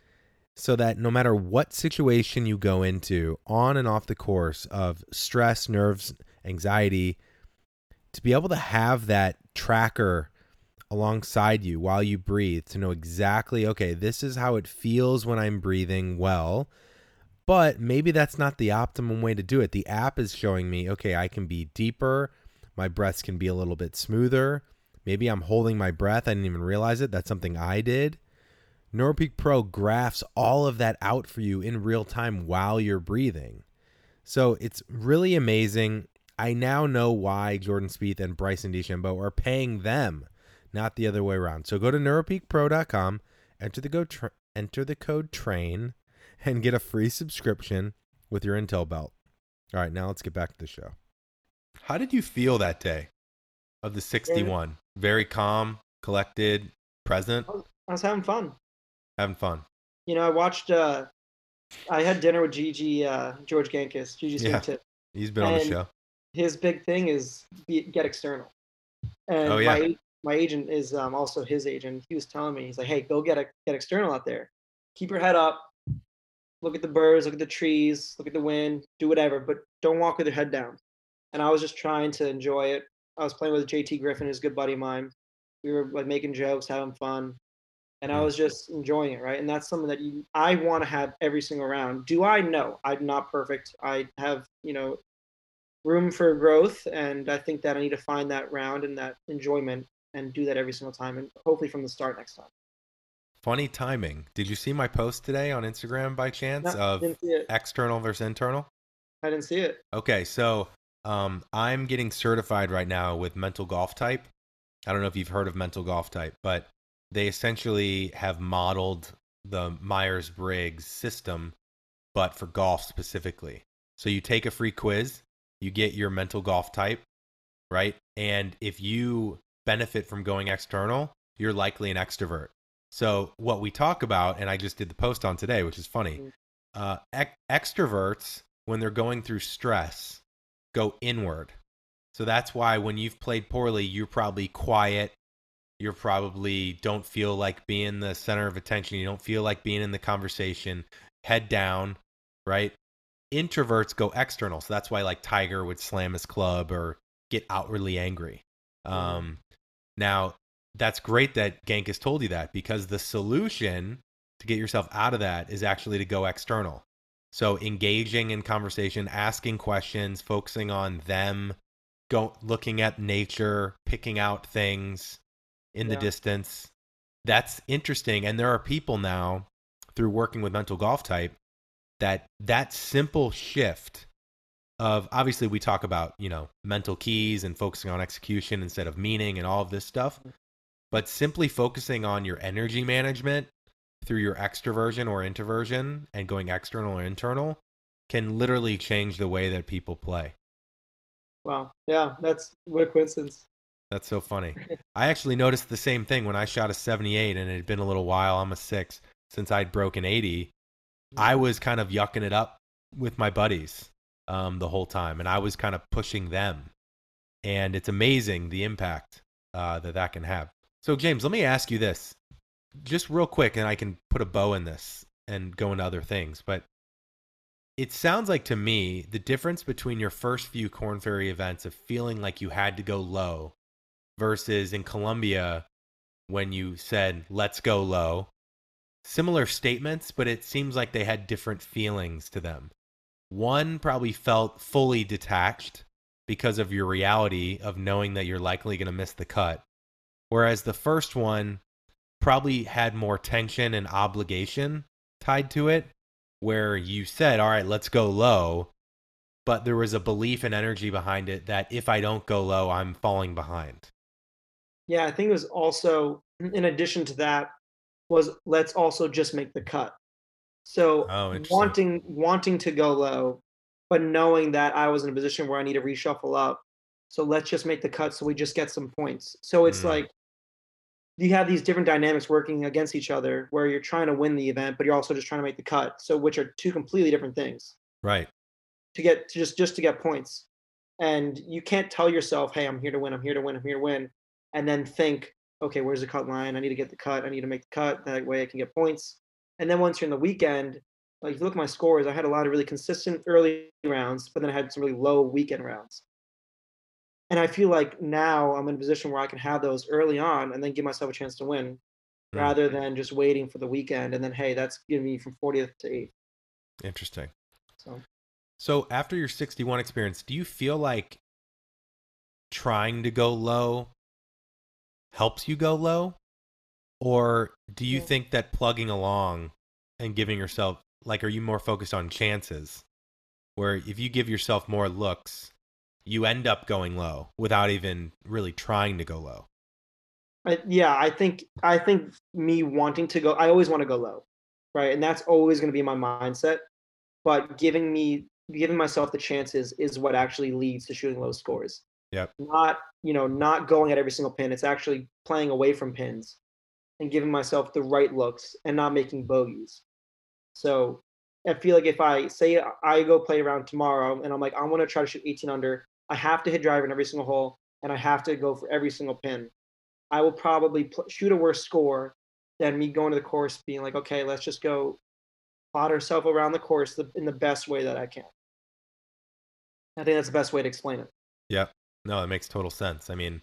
so that no matter what situation you go into on and off the course of stress, nerves, anxiety, to be able to have that tracker alongside you while you breathe to know exactly, okay, this is how it feels when I'm breathing well but maybe that's not the optimum way to do it. The app is showing me, okay, I can be deeper, my breaths can be a little bit smoother. Maybe I'm holding my breath. I didn't even realize it. That's something I did. NeuroPeak Pro graphs all of that out for you in real time while you're breathing. So it's really amazing. I now know why Jordan Spieth and Bryson DeChambeau are paying them, not the other way around. So go to neuropeakpro.com, enter the go tra- enter the code TRAIN and get a free subscription with your NTEL belt. All right, now let's get back to the show. How did you feel that day of the 61? Yeah. Very calm, collected, present? I was having fun. Having fun. You know, I watched, uh, I had dinner with Gigi, uh, George Gankas, Gigi's yeah, tip. He's been on the show. His big thing is be, get external. And oh, yeah. my, my agent is um, also his agent. He was telling me, he's like, hey, go get a, get external out there. Keep your head up, look at the birds, look at the trees, look at the wind, do whatever, but don't walk with your head down. And I was just trying to enjoy it. I was playing with JT Griffin, who's a good buddy of mine. We were like making jokes, having fun, and I mm. was just enjoying it, right? And that's something that you, I want to have every single round. Do I know I'm not perfect? I have, you know, room for growth, and I think that I need to find that round and that enjoyment and do that every single time, and hopefully from the start next time. Funny timing. Did you see my post today on Instagram by chance no, of external versus internal? I didn't see it. Okay, so um, I'm getting certified right now with Mental Golf Type. I don't know if you've heard of Mental Golf Type, but they essentially have modeled the Myers Briggs system, but for golf specifically. So you take a free quiz, you get your mental golf type, right? And if you benefit from going external, you're likely an extrovert. So what we talk about, and I just did the post on today, which is funny. Mm. Uh, ex- extroverts, when they're going through stress, go inward. So that's why when you've played poorly, you're probably quiet, You're probably don't feel like being the center of attention. You don't feel like being in the conversation. Head down, right? Introverts go external. So that's why like Tiger would slam his club or get outwardly angry. Um, now, that's great that Gankas told you that because the solution to get yourself out of that is actually to go external. So engaging in conversation, asking questions, focusing on them, go looking at nature, picking out things in the distance. That's interesting. And there are people now through working with mental golf type that that simple shift of obviously we talk about, you know, mental keys and focusing on execution instead of meaning and all of this stuff. Mm. But simply focusing on your energy management through your extroversion or introversion and going external or internal can literally change the way that people play. Wow. Yeah, that's what a coincidence. That's so funny. I actually noticed the same thing when I shot a 78 and it had been a little while. I'm a six since I'd broken 80. I was kind of yucking it up with my buddies um, the whole time and I was kind of pushing them. And it's amazing the impact uh, that that can have. So, James, let me ask you this just real quick, and I can put a bow in this and go into other things. But it sounds like to me the difference between your first few Korn Ferry events of feeling like you had to go low versus in Colombia when you said, let's go low. Similar statements, but it seems like they had different feelings to them. One probably felt fully detached because of your reality of knowing that you're likely going to miss the cut. Whereas the first one probably had more tension and obligation tied to it, where you said, All right, let's go low. But there was a belief and energy behind it that if I don't go low, I'm falling behind. Yeah, I think it was also in addition to that was let's also just make the cut. So Oh, wanting wanting to go low, but knowing that I was in a position where I need to reshuffle up. So let's just make the cut so we just get some points. So it's Mm. like you have these different dynamics working against each other where you're trying to win the event, but you're also just trying to make the cut. So which are two completely different things Right. to get to just just to get points. And you can't tell yourself, "Hey, I'm here to win. I'm here to win. I'm here to win," and then think, "Okay, where's the cut line? I need to get the cut. I need to make the cut. That way, I can get points." And then once you're in the weekend, like if you look at my scores, I had a lot of really consistent early rounds, but then I had some really low weekend rounds. And I feel like now I'm in a position where I can have those early on and then give myself a chance to win, Mm. rather than just waiting for the weekend and then hey, that's giving me from 40th to 8th. Interesting. So So after your 61 experience, do you feel like trying to go low helps you go low? Or do you Yeah. think that plugging along and giving yourself, like, are you more focused on chances? Where if you give yourself more looks, you end up going low without even really trying to go low. I, yeah, I think I think me wanting to go, I always want to go low, right? And that's always going to be my mindset. But giving me giving myself the chances is what actually leads to shooting low scores. Yep. Not you know not going at every single pin. It's actually playing away from pins and giving myself the right looks and not making bogeys. So I feel like if I say I go play around tomorrow and I'm like I want to try to shoot 18 under, I have to hit driver in every single hole and I have to go for every single pin. I will probably pl- shoot a worse score than me going to the course being like, okay, let's just go plot ourselves around the course the, in the best way that I can. I think that's the best way to explain it. Yeah. No, it makes total sense. I mean,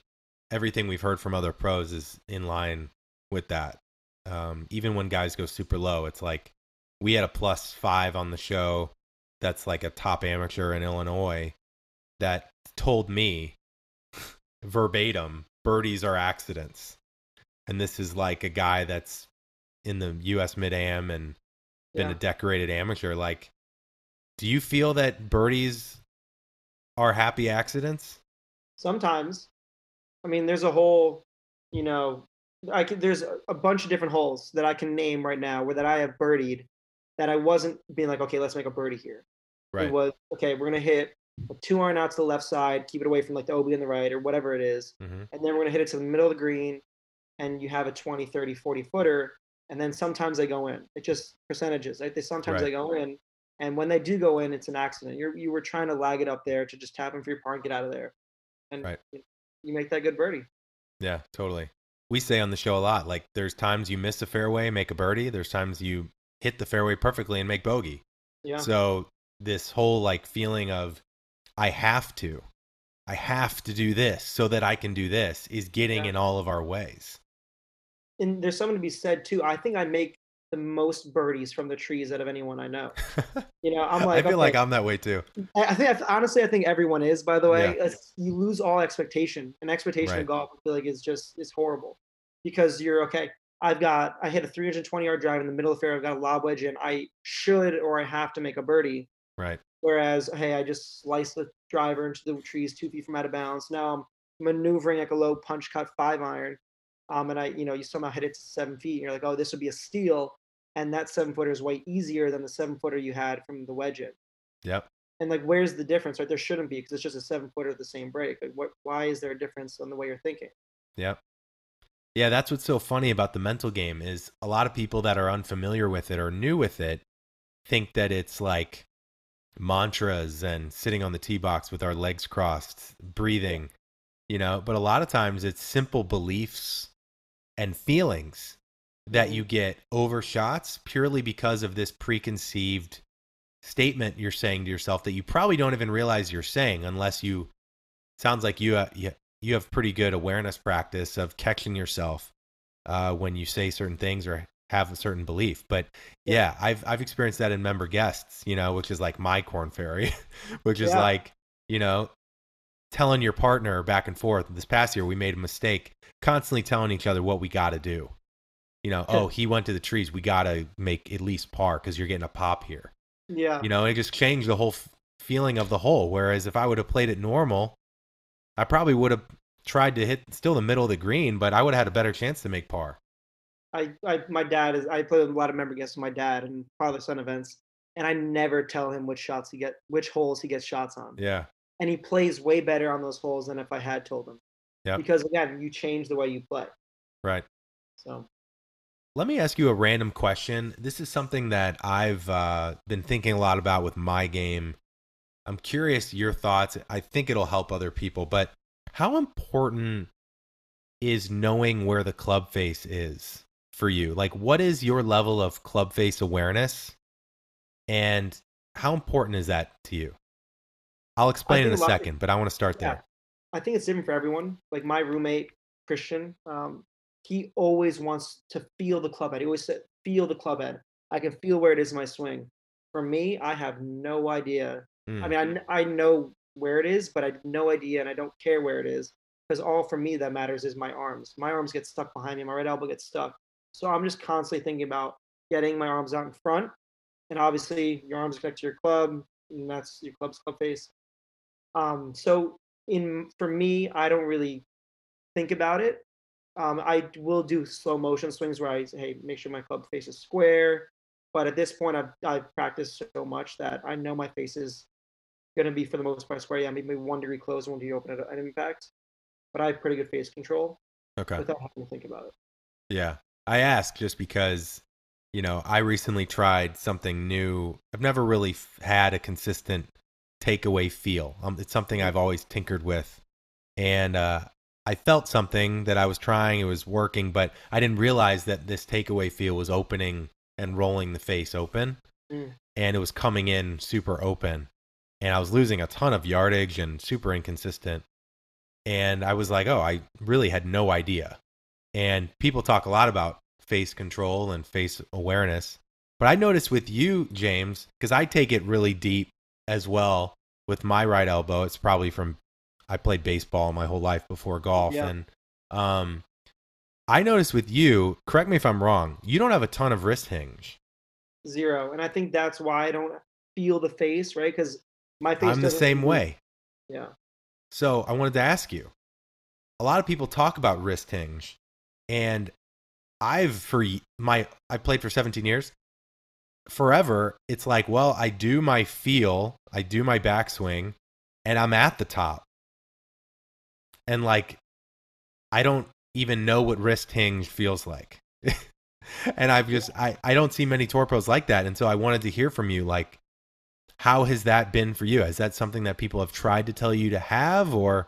everything we've heard from other pros is in line with that. Um, even when guys go super low, it's like we had a plus five on the show that's like a top amateur in Illinois that told me verbatim birdies are accidents. And this is like a guy that's in the US mid am and been a decorated amateur. Like, do you feel that birdies are happy accidents? Sometimes, I mean, there's a whole, you know, I can, there's a, bunch of different holes that I can name right now where that I have birdied that I wasn't being like, okay, let's make a birdie here. Right. It was okay. We're gonna hit a two iron out to the left side, keep it away from like the OB on the right or whatever it is, hmm and then we're gonna hit it to the middle of the green, and you have a 20, 30, 40 footer, and then sometimes they go in. It just percentages. Like they sometimes Right. they go in, and when they do go in, it's an accident. You're you were trying to lag it up there to just tap in for your par and get out of there, and Right. you make that good birdie. Yeah, totally. we say on the show a lot. Like there's times you miss a fairway, make a birdie. There's times you hit the fairway perfectly and make bogey. Yeah. So this whole like feeling of I have to, I have to do this so that I can do this is getting Yeah. in all of our ways. and there's something to be said too. I think I make the most birdies from the trees out of anyone I know. You know, I'm like, I feel like I'm that way too. I I think honestly, I think everyone is. By the way, Yeah. You lose all expectation, and expectation Right. in golf, I feel like is just is horrible because you're okay. I've got I hit a 320 yard drive in the middle of the fairway. I've got a lob wedge in. I should or I have to make a birdie. Right. Whereas, hey, I just sliced the driver into the trees two feet from out of bounds. Now I'm maneuvering like a low punch cut five iron, um, and I, you know, you somehow hit it to seven feet. And you're like, oh, this would be a steal, and that seven footer is way easier than the seven footer you had from the wedge in. Yep. And like, where's the difference? Right, there shouldn't be because it's just a seven footer at the same break. Like, what? Why is there a difference on the way you're thinking? Yep. Yeah, that's what's so funny about the mental game is a lot of people that are unfamiliar with it or new with it think that it's like mantras and sitting on the tee box with our legs crossed, breathing, you know, but a lot of times it's simple beliefs and feelings that you get overshots purely because of this preconceived statement you're saying to yourself that you probably don't even realize you're saying unless you sounds like you uh, you, you have pretty good awareness practice of catching yourself uh, when you say certain things or have a certain belief. But yeah, I've I've experienced that in member guests, you know, which is like my Korn Ferry, which is Yeah. like you know telling your partner back and forth. This past year, we made a mistake, constantly telling each other what we got to do. You know, oh, he went to the trees. We got to make at least par because you're getting a pop here. Yeah, You know, it just changed the whole f- feeling of the hole. Whereas if I would have played it normal, I probably would have tried to hit still the middle of the green, but I would have had a better chance to make par. I, I, my dad is. I play with a lot of member guests with my dad and father son events, and I never tell him which shots he get, which holes he gets shots on. Yeah. and he plays way better on those holes than if I had told him. Yep. Because again, you change the way you play. Right. So Let me ask you a random question. This is something that I've uh, been thinking a lot about with my game. I'm curious your thoughts. I think it'll help other people, but how important is knowing where the club face is for you? Like, what is your level of club face awareness? And how important is that to you? I'll explain in a think a of- second, but I want to start Yeah. there. I think it's different for everyone. Like my roommate Christian, um, he always wants to feel the club head. He always said, "Feel the club head. I can feel where it is in my swing." For me, I have no idea. Hmm. I mean, I, I know where it is, but I have no idea, and I don't care where it is because all for me that matters is my arms. My arms get stuck behind me. My right elbow gets stuck. So I'm just constantly thinking about getting my arms out in front, and obviously your arms connect to your club, and that's your club's club face. Um, so in for me, I don't really think about it. Um, I will do slow motion swings where I say, hey, make sure my club face is square. But at this point, I've, I've practiced so much that I know my face is going to be, for the most part, square. Yeah, maybe one degree closed, one degree open at an impact. But I have pretty good face control Okay. without having to think about it. Yeah. I ask just because, you know, I recently tried something new. I've never really f- had a consistent takeaway feel. Um, it's something I've always tinkered with. And uh, I felt something that I was trying, it was working, but I didn't realize that this takeaway feel was opening and rolling the face open. Mm. And it was coming in super open. And I was losing a ton of yardage and super inconsistent. And I was like, oh, I really had no idea. And people talk a lot about face control and face awareness. But I noticed with you, James, because I take it really deep as well with my right elbow. It's probably from I played baseball my whole life before golf. Yeah. And um, I noticed with you, correct me if I'm wrong, you don't have a ton of wrist hinge. Zero. And I think that's why I don't feel the face, right? Because my face I'm the same move. way. Yeah. So I wanted to ask you. A lot of people talk about wrist hinge, and I've for my I played for 17 years. Forever, it's like, well, I do my feel, I do my backswing, and I'm at the top. And like, I don't even know what wrist hinge feels like. and I've just I I don't see many tour pros like that, and so I wanted to hear from you, like, how has that been for you? Is that something that people have tried to tell you to have, or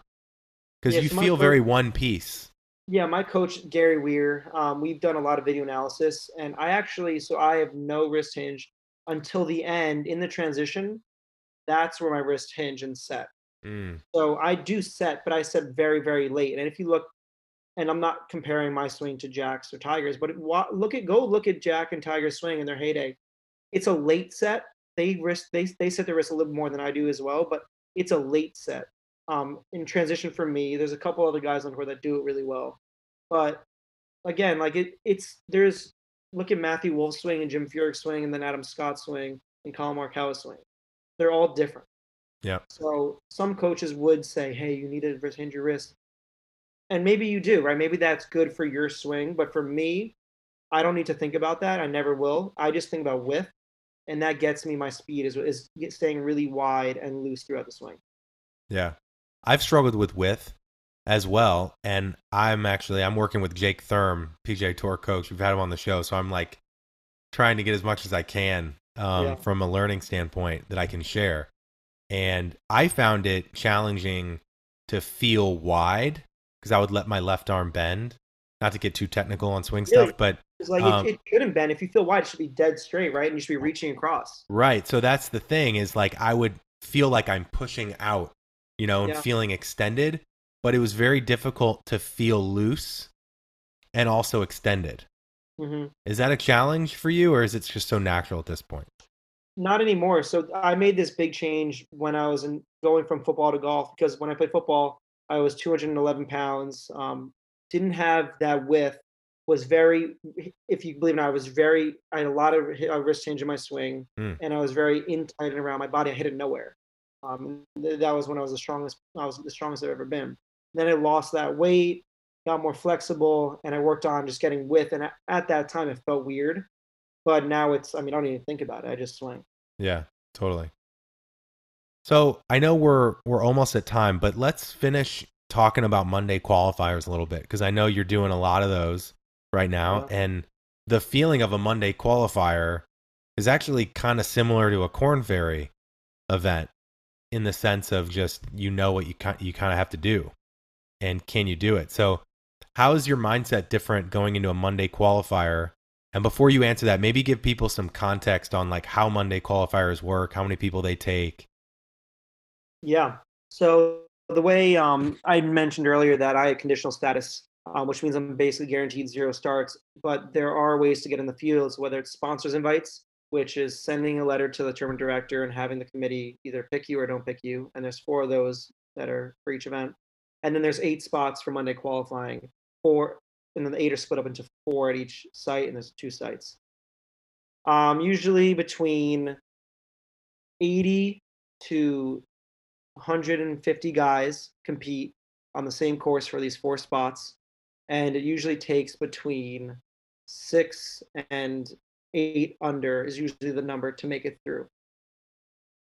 because you feel very one piece? Yeah, my coach Gary Weir. Um, we've done a lot of video analysis, and I actually so I have no wrist hinge until the end in the transition. That's where my wrist hinge and set. Mm, So I do set, but I set very very late. And if you look, and I'm not comparing my swing to Jack's or Tiger's, but it, look at go look at Jack and Tiger's swing in their heyday. It's a late set. They wrist they they set their wrist a little more than I do as well, but it's a late set. Um, in transition for me, there's a couple other guys on tour that do it really well, but again, like it, it's there's look at Matthew Wolff's swing and Jim Furyk's swing, and then Adam Scott's swing and Collin Morikawa's swing. They're all different. yeah. So some coaches would say, "Hey, you need to hinge your wrist," and maybe you do, right? Maybe that's good for your swing, but for me, I don't need to think about that. I never will. I just think about width, and that gets me my speed is is staying really wide and loose throughout the swing. Yeah. I've struggled with width as well. And I'm actually I'm working with Jake Thurm, PGA Tour coach. We've had him on the show. So I'm like trying to get as much as I can um, Yeah. from a learning standpoint that I can share. And I found it challenging to feel wide because I would let my left arm bend. Not to get too technical on swing Really? stuff, but It's like Um, it, it shouldn't bend. If you feel wide, it should be dead straight, right? And you should be reaching across. Right. So that's the thing is like I would feel like I'm pushing out, you know, and Yeah. feeling extended, but it was very difficult to feel loose and also extended. hmm Is that a challenge for you or is it just so natural at this point? Not anymore. So I made this big change when I was in, going from football to golf because when I played football, I was 211 pounds. Um, didn't have that width. Was very, if you believe it or not, I was very. I had a lot of wrist hinge in my swing, Mm. and I was very in tight and around my body. I hit it nowhere. Um, th- that was when I was the strongest. I was the strongest I've ever been. Then I lost that weight, got more flexible, and I worked on just getting width. And at, at that time, it felt weird, but now it's. I mean, I don't even think about it. I just swing. Yeah, totally. So I know we're we're almost at time, but let's finish talking about Monday qualifiers a little bit because I know you're doing a lot of those right now, Yeah. and the feeling of a Monday qualifier is actually kind of similar to a Korn Ferry event in the sense of just you know what you ki- you kind of have to do, and can you do it? So how is your mindset different going into a Monday qualifier? And before you answer that, maybe give people some context on like how Monday qualifiers work, how many people they take. Yeah. So the way um, I mentioned earlier that I had conditional status, um, which means I'm basically guaranteed zero starts. But there are ways to get in the fields, whether it's sponsors invites, which is sending a letter to the tournament director and having the committee either pick you or don't pick you. And there's four of those that are for each event. And then there's eight spots for Monday qualifying. Four, and then the eight are split up into four at each site, and there's two sites. Um, usually between 80 to 150 guys compete on the same course for these four spots, and it usually takes between six and eight under is usually the number to make it through,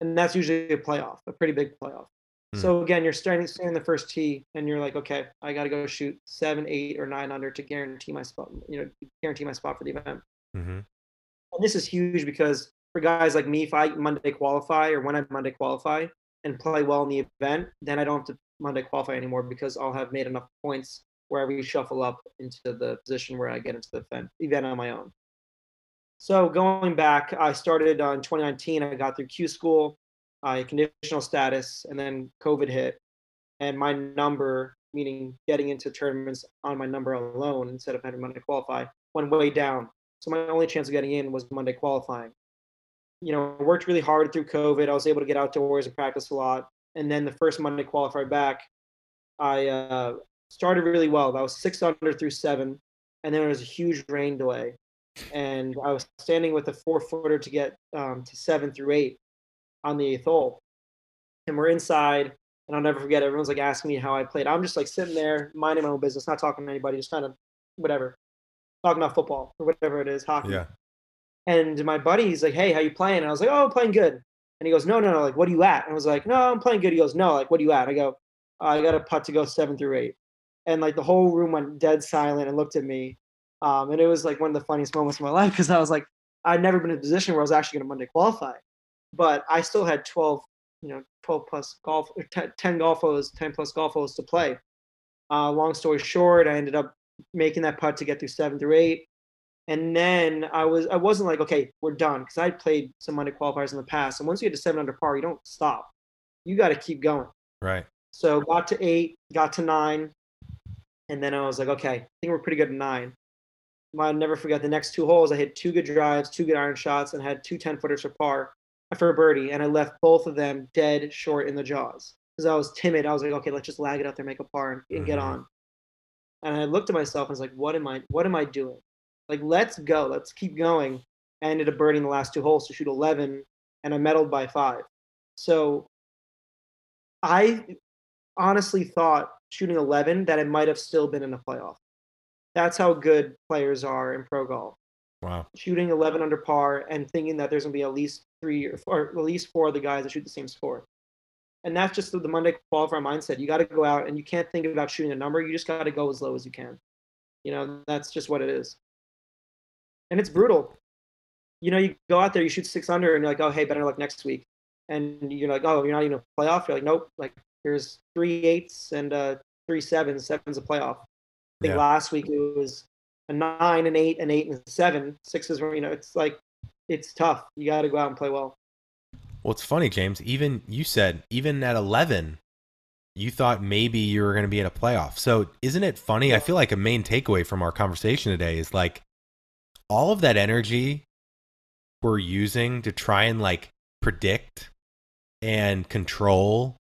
and that's usually a playoff, a pretty big playoff. Hmm. So again, you're starting standing the first tee, and you're like, okay, I got to go shoot seven, eight, or nine under to guarantee my spot. You know, guarantee my spot for the event. Mm-hmm. And this is huge because for guys like me, if I Monday qualify or when I Monday qualify and play well in the event, then I don't have to Monday qualify anymore because I'll have made enough points where I reshuffle up into the position where I get into the event, event on my own. So going back, I started on 2019. I got through Q school, I conditional status, and then COVID hit, and my number, meaning getting into tournaments on my number alone instead of having Monday qualify, went way down. So my only chance of getting in was Monday qualifying. You know, worked really hard through COVID. I was able to get outdoors and practice a lot. And then the first Monday qualified back, I uh, started really well. I was six under through seven, and then there was a huge rain delay, and I was standing with a four footer to get um, to seven through eight on the eighth hole, and we're inside. And I'll never forget. Everyone's like asking me how I played. I'm just like sitting there, minding my own business, not talking to anybody, just kind of whatever, talking about football or whatever it is, hockey. Yeah. And my buddy, he's like, "Hey, how you playing?" And I was like, "Oh, I'm playing good." And he goes, "No, no, no. Like, what are you at?" And I was like, "No, I'm playing good." He goes, "No, like, what are you at?" I go, "I got a putt to go seven through eight. And like the whole room went dead silent and looked at me. Um, and it was like one of the funniest moments of my life because I was like, I'd never been in a position where I was actually going to Monday qualify, but I still had 12, you know, 12 plus golf, 10, 10 golf holes, 10 plus golf holes to play. Uh, long story short, I ended up making that putt to get through seven through eight. And then I was I wasn't like, okay, we're done. Because I played some Monday qualifiers in the past. And once you get to seven under par, you don't stop. You got to keep going. Right. So got to eight, got to nine, and then I was like, okay, I think we're pretty good at nine. I'll never forget the next two holes. I hit two good drives, two good iron shots, and had two 10 footers for par for a birdie. And I left both of them dead short in the jaws because I was timid. I was like, okay, let's just lag it out there, make a par, and, and mm-hmm. get on. And I looked at myself and was like, what am I? What am I doing? Like, let's go, let's keep going. I ended up birding the last two holes to shoot 11, and I medaled by five. So I honestly thought shooting 11 that it might have still been in a playoff. That's how good players are in pro golf. Wow. Shooting 11 under par and thinking that there's going to be at least three or, four, or at least four of the guys that shoot the same score. And that's just the, the Monday qualifier mindset. You got to go out and you can't think about shooting a number. You just got to go as low as you can. You know, that's just what it is. And it's brutal. You know, you go out there, you shoot six under, and you're like, oh, hey, better luck next week. And you're like, oh, you're not even a playoff. You're like, nope. Like, there's three eights and uh, three sevens. Seven's a playoff. I think yeah. last week it was a nine and eight and eight and seven. Sixes were, you know, it's like it's tough. You got to go out and play well. Well, it's funny, James. Even you said even at eleven, you thought maybe you were going to be in a playoff. So isn't it funny? I feel like a main takeaway from our conversation today is like all of that energy we're using to try and like predict and control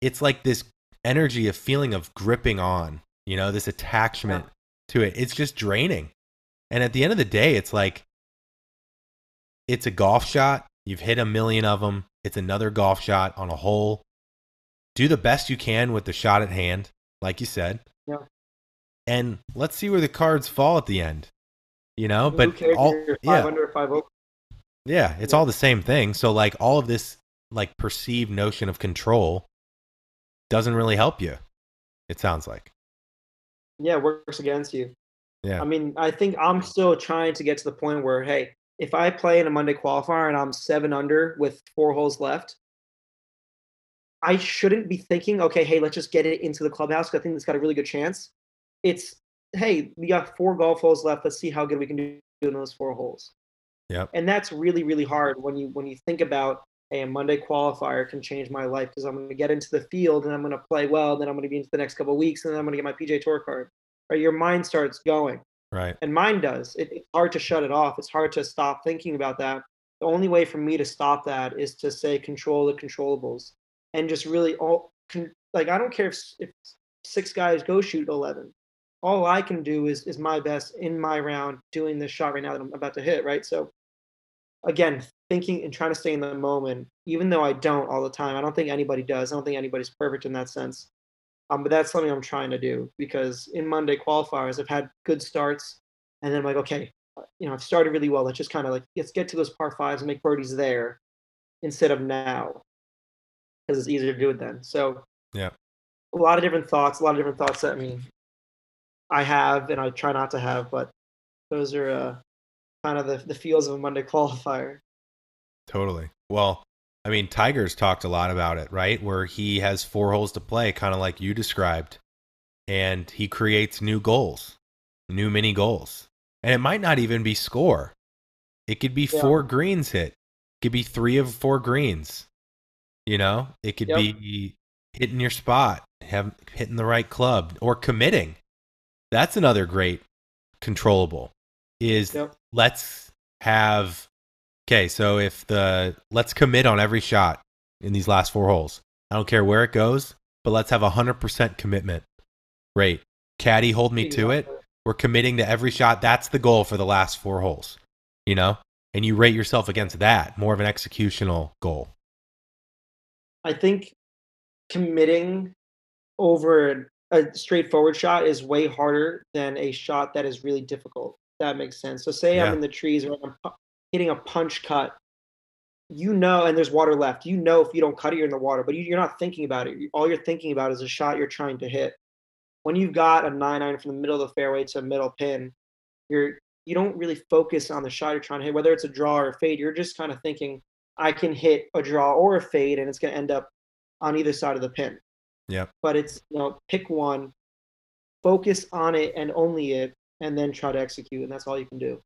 it's like this energy of feeling of gripping on, you know, this attachment yeah. to it. It's just draining. And at the end of the day, it's like it's a golf shot. You've hit a million of them. It's another golf shot on a hole. Do the best you can with the shot at hand, like you said. Yeah. And let's see where the cards fall at the end. You know, but all yeah. Yeah, it's yeah. all the same thing. So like all of this like perceived notion of control doesn't really help you. It sounds like. Yeah, it works against you. Yeah. I mean, I think I'm still trying to get to the point where, hey, if I play in a Monday qualifier and I'm seven under with four holes left, I shouldn't be thinking, okay, hey, let's just get it into the clubhouse because I think it's got a really good chance. It's, hey, we got four golf holes left. Let's see how good we can do in those four holes. Yeah. And that's really, really hard when you when you think about a Monday qualifier can change my life because I'm going to get into the field and I'm going to play well. Then I'm going to be into the next couple of weeks and then I'm going to get my PGA Tour card. Right? Your mind starts going. Right. And mine does. It, it's hard to shut it off. It's hard to stop thinking about that. The only way for me to stop that is to say control the controllables and just really all con- like I don't care if, if six guys go shoot 11. All I can do is is my best in my round doing this shot right now that I'm about to hit. Right. So again, thinking and trying to stay in the moment, even though I don't all the time. I don't think anybody does. I don't think anybody's perfect in that sense. Um, but that's something I'm trying to do because in Monday qualifiers, I've had good starts, and then I'm like, okay, uh, you know, I've started really well. Let's just kind of like let's get to those par fives and make birdies there instead of now because it's easier to do it then. So yeah, a lot of different thoughts, a lot of different thoughts that I mean I have and I try not to have, but those are uh, kind of the, the feels of a Monday qualifier. Totally. Well, I mean, Tiger's talked a lot about it, right? Where he has four holes to play, kind of like you described, and he creates new goals, new mini goals. And it might not even be score. It could be yeah. four greens hit. It could be three of four greens. You know, it could yep. be hitting your spot, have hitting the right club, or committing. That's another great controllable. Is yep. let's have Okay, so if the let's commit on every shot in these last four holes. I don't care where it goes, but let's have a hundred percent commitment rate. Caddy, hold me to it. We're committing to every shot. That's the goal for the last four holes. You know, and you rate yourself against that. More of an executional goal. I think committing over a straightforward shot is way harder than a shot that is really difficult. That makes sense. So say yeah. I'm in the trees or I'm hitting a punch cut, you know, and there's water left. You know, if you don't cut it, you're in the water, but you, are not thinking about it. All you're thinking about is a shot you're trying to hit. When you've got a nine iron from the middle of the fairway to a middle pin, you're you don't really focus on the shot you're trying to hit, whether it's a draw or a fade. You're just kind of thinking, I can hit a draw or a fade, and it's going to end up on either side of the pin. Yeah. But it's you know, pick one, focus on it and only it, and then try to execute, and that's all you can do.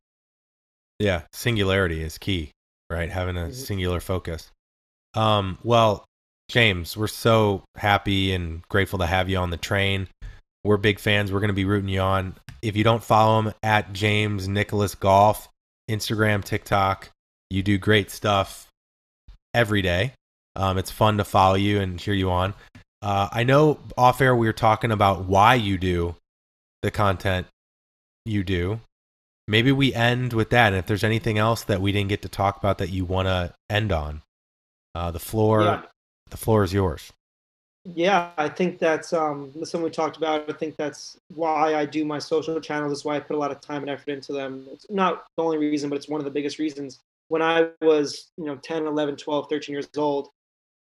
Yeah, singularity is key, right? Having a Mhm. singular focus. Um, well, James, we're so happy and grateful to have you on the train. We're big fans. We're going to be rooting you on. If you don't follow him at James Nicholas Golf, Instagram, TikTok, you do great stuff every day. Um, it's fun to follow you and cheer you on. Uh, I know off air we were talking about why you do the content you do. Maybe we end with that. And if there's anything else that we didn't get to talk about that you want to end on, uh, the floor, yeah, the floor is yours. yeah. I think that's um, something we talked about. I think that's why I do my social channels. That's why I put a lot of time and effort into them. It's not the only reason, but it's one of the biggest reasons. When I was, you know, 10, 11, 12, 13 years old,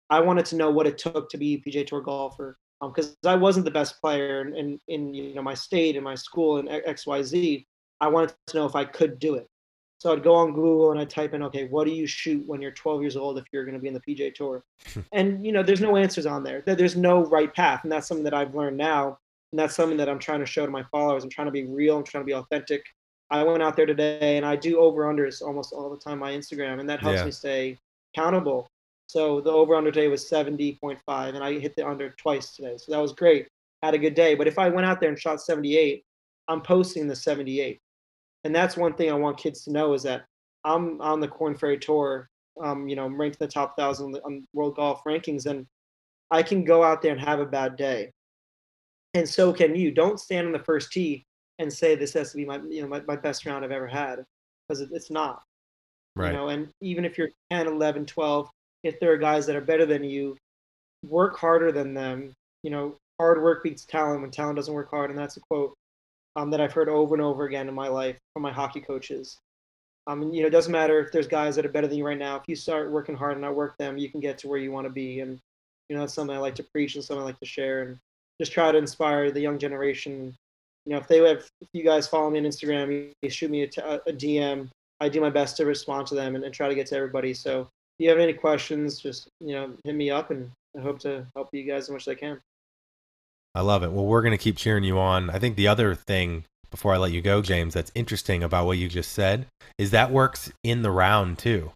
I wanted to know what it took to be a PGA Tour golfer because I wasn't the best player in, in, in you know my state and my school and X Y Z. I wanted to know if I could do it. So I'd go on Google and I'd type in, okay, what do you shoot when you're 12 years old if you're going to be in the PGA Tour? Hmm. and you know, there's no answers on there. There- There's no right path, and that's something that I've learned now, and that's something that I'm trying to show to my followers. I'm trying to be real. I'm trying to be authentic. I went out there today and I do over unders almost all the time on my Instagram, and that helps Yeah. me stay accountable. So the over under today was 70.5, and I hit the under twice today. So that was great. Had a good day. But if I went out there and shot 78, I'm posting the 78. And that's one thing I want kids to know is that I'm on the Korn Ferry Tour. Um, you know, I'm ranked in the top thousand on world golf rankings, and I can go out there and have a bad day. And so can you. Don't stand on the first tee and say this has to be my you know my, my best round I've ever had because it's not. Right. You know, and even if you're 10, 11, 12, if there are guys that are better than you, work harder than them. You know, hard work beats talent when talent doesn't work hard, and that's a quote um, that I've heard over and over again in my life from my hockey coaches. Um, you know, it doesn't matter if there's guys that are better than you right now. If you start working hard and outwork them, you can get to where you want to be. And you know, that's something I like to preach and something I like to share, and just try to inspire the young generation. You know, if they have, if you guys follow me on Instagram, you, shoot me a, t- a DM. I do my best to respond to them and, and try to get to everybody. So if you have any questions, just you know, hit me up, and I hope to help you guys as much as I can. I love it. Well, we're going to keep cheering you on. I think the other thing before I let you go, James, that's interesting about what you just said is that works in the round too,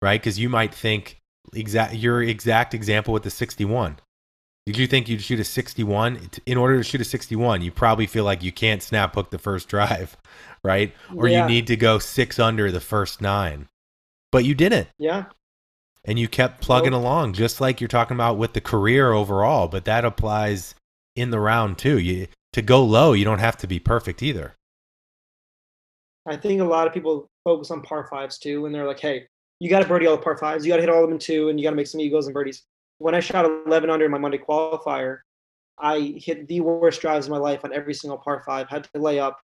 right? Because you might think exact your exact example with the 61. Did you think you'd shoot a 61? In order to shoot a 61, you probably feel like you can't snap hook the first drive, right? Or Yeah. you need to go six under the first nine. But you didn't. Yeah, and you kept plugging Nope. along just like you're talking about with the career overall but that applies in the round too you to go low you don't have to be perfect either I think a lot of people focus on par fives too, and they're like, "Hey, you got to birdie all the par fives. You got to hit all of them in two, and you got to make some eagles and birdies." When I shot 11 under in my Monday qualifier, I hit the worst drives of my life on every single par five. Had to lay up,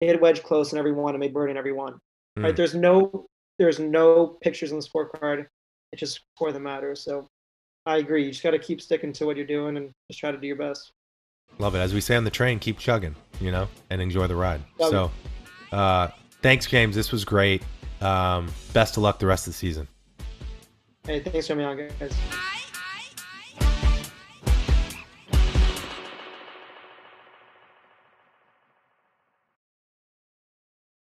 hit wedge close in every one, and made birdie in every one. Hmm. Right? There's no there's no pictures on the scorecard. It's just score that matters. So I agree. You just got to keep sticking to what you're doing and just try to do your best. Love it. As we say on the train keep chugging you know and enjoy the ride. So uh thanks james. This was great. Um best of luck the rest of the season. Hey, thanks for me on, guys.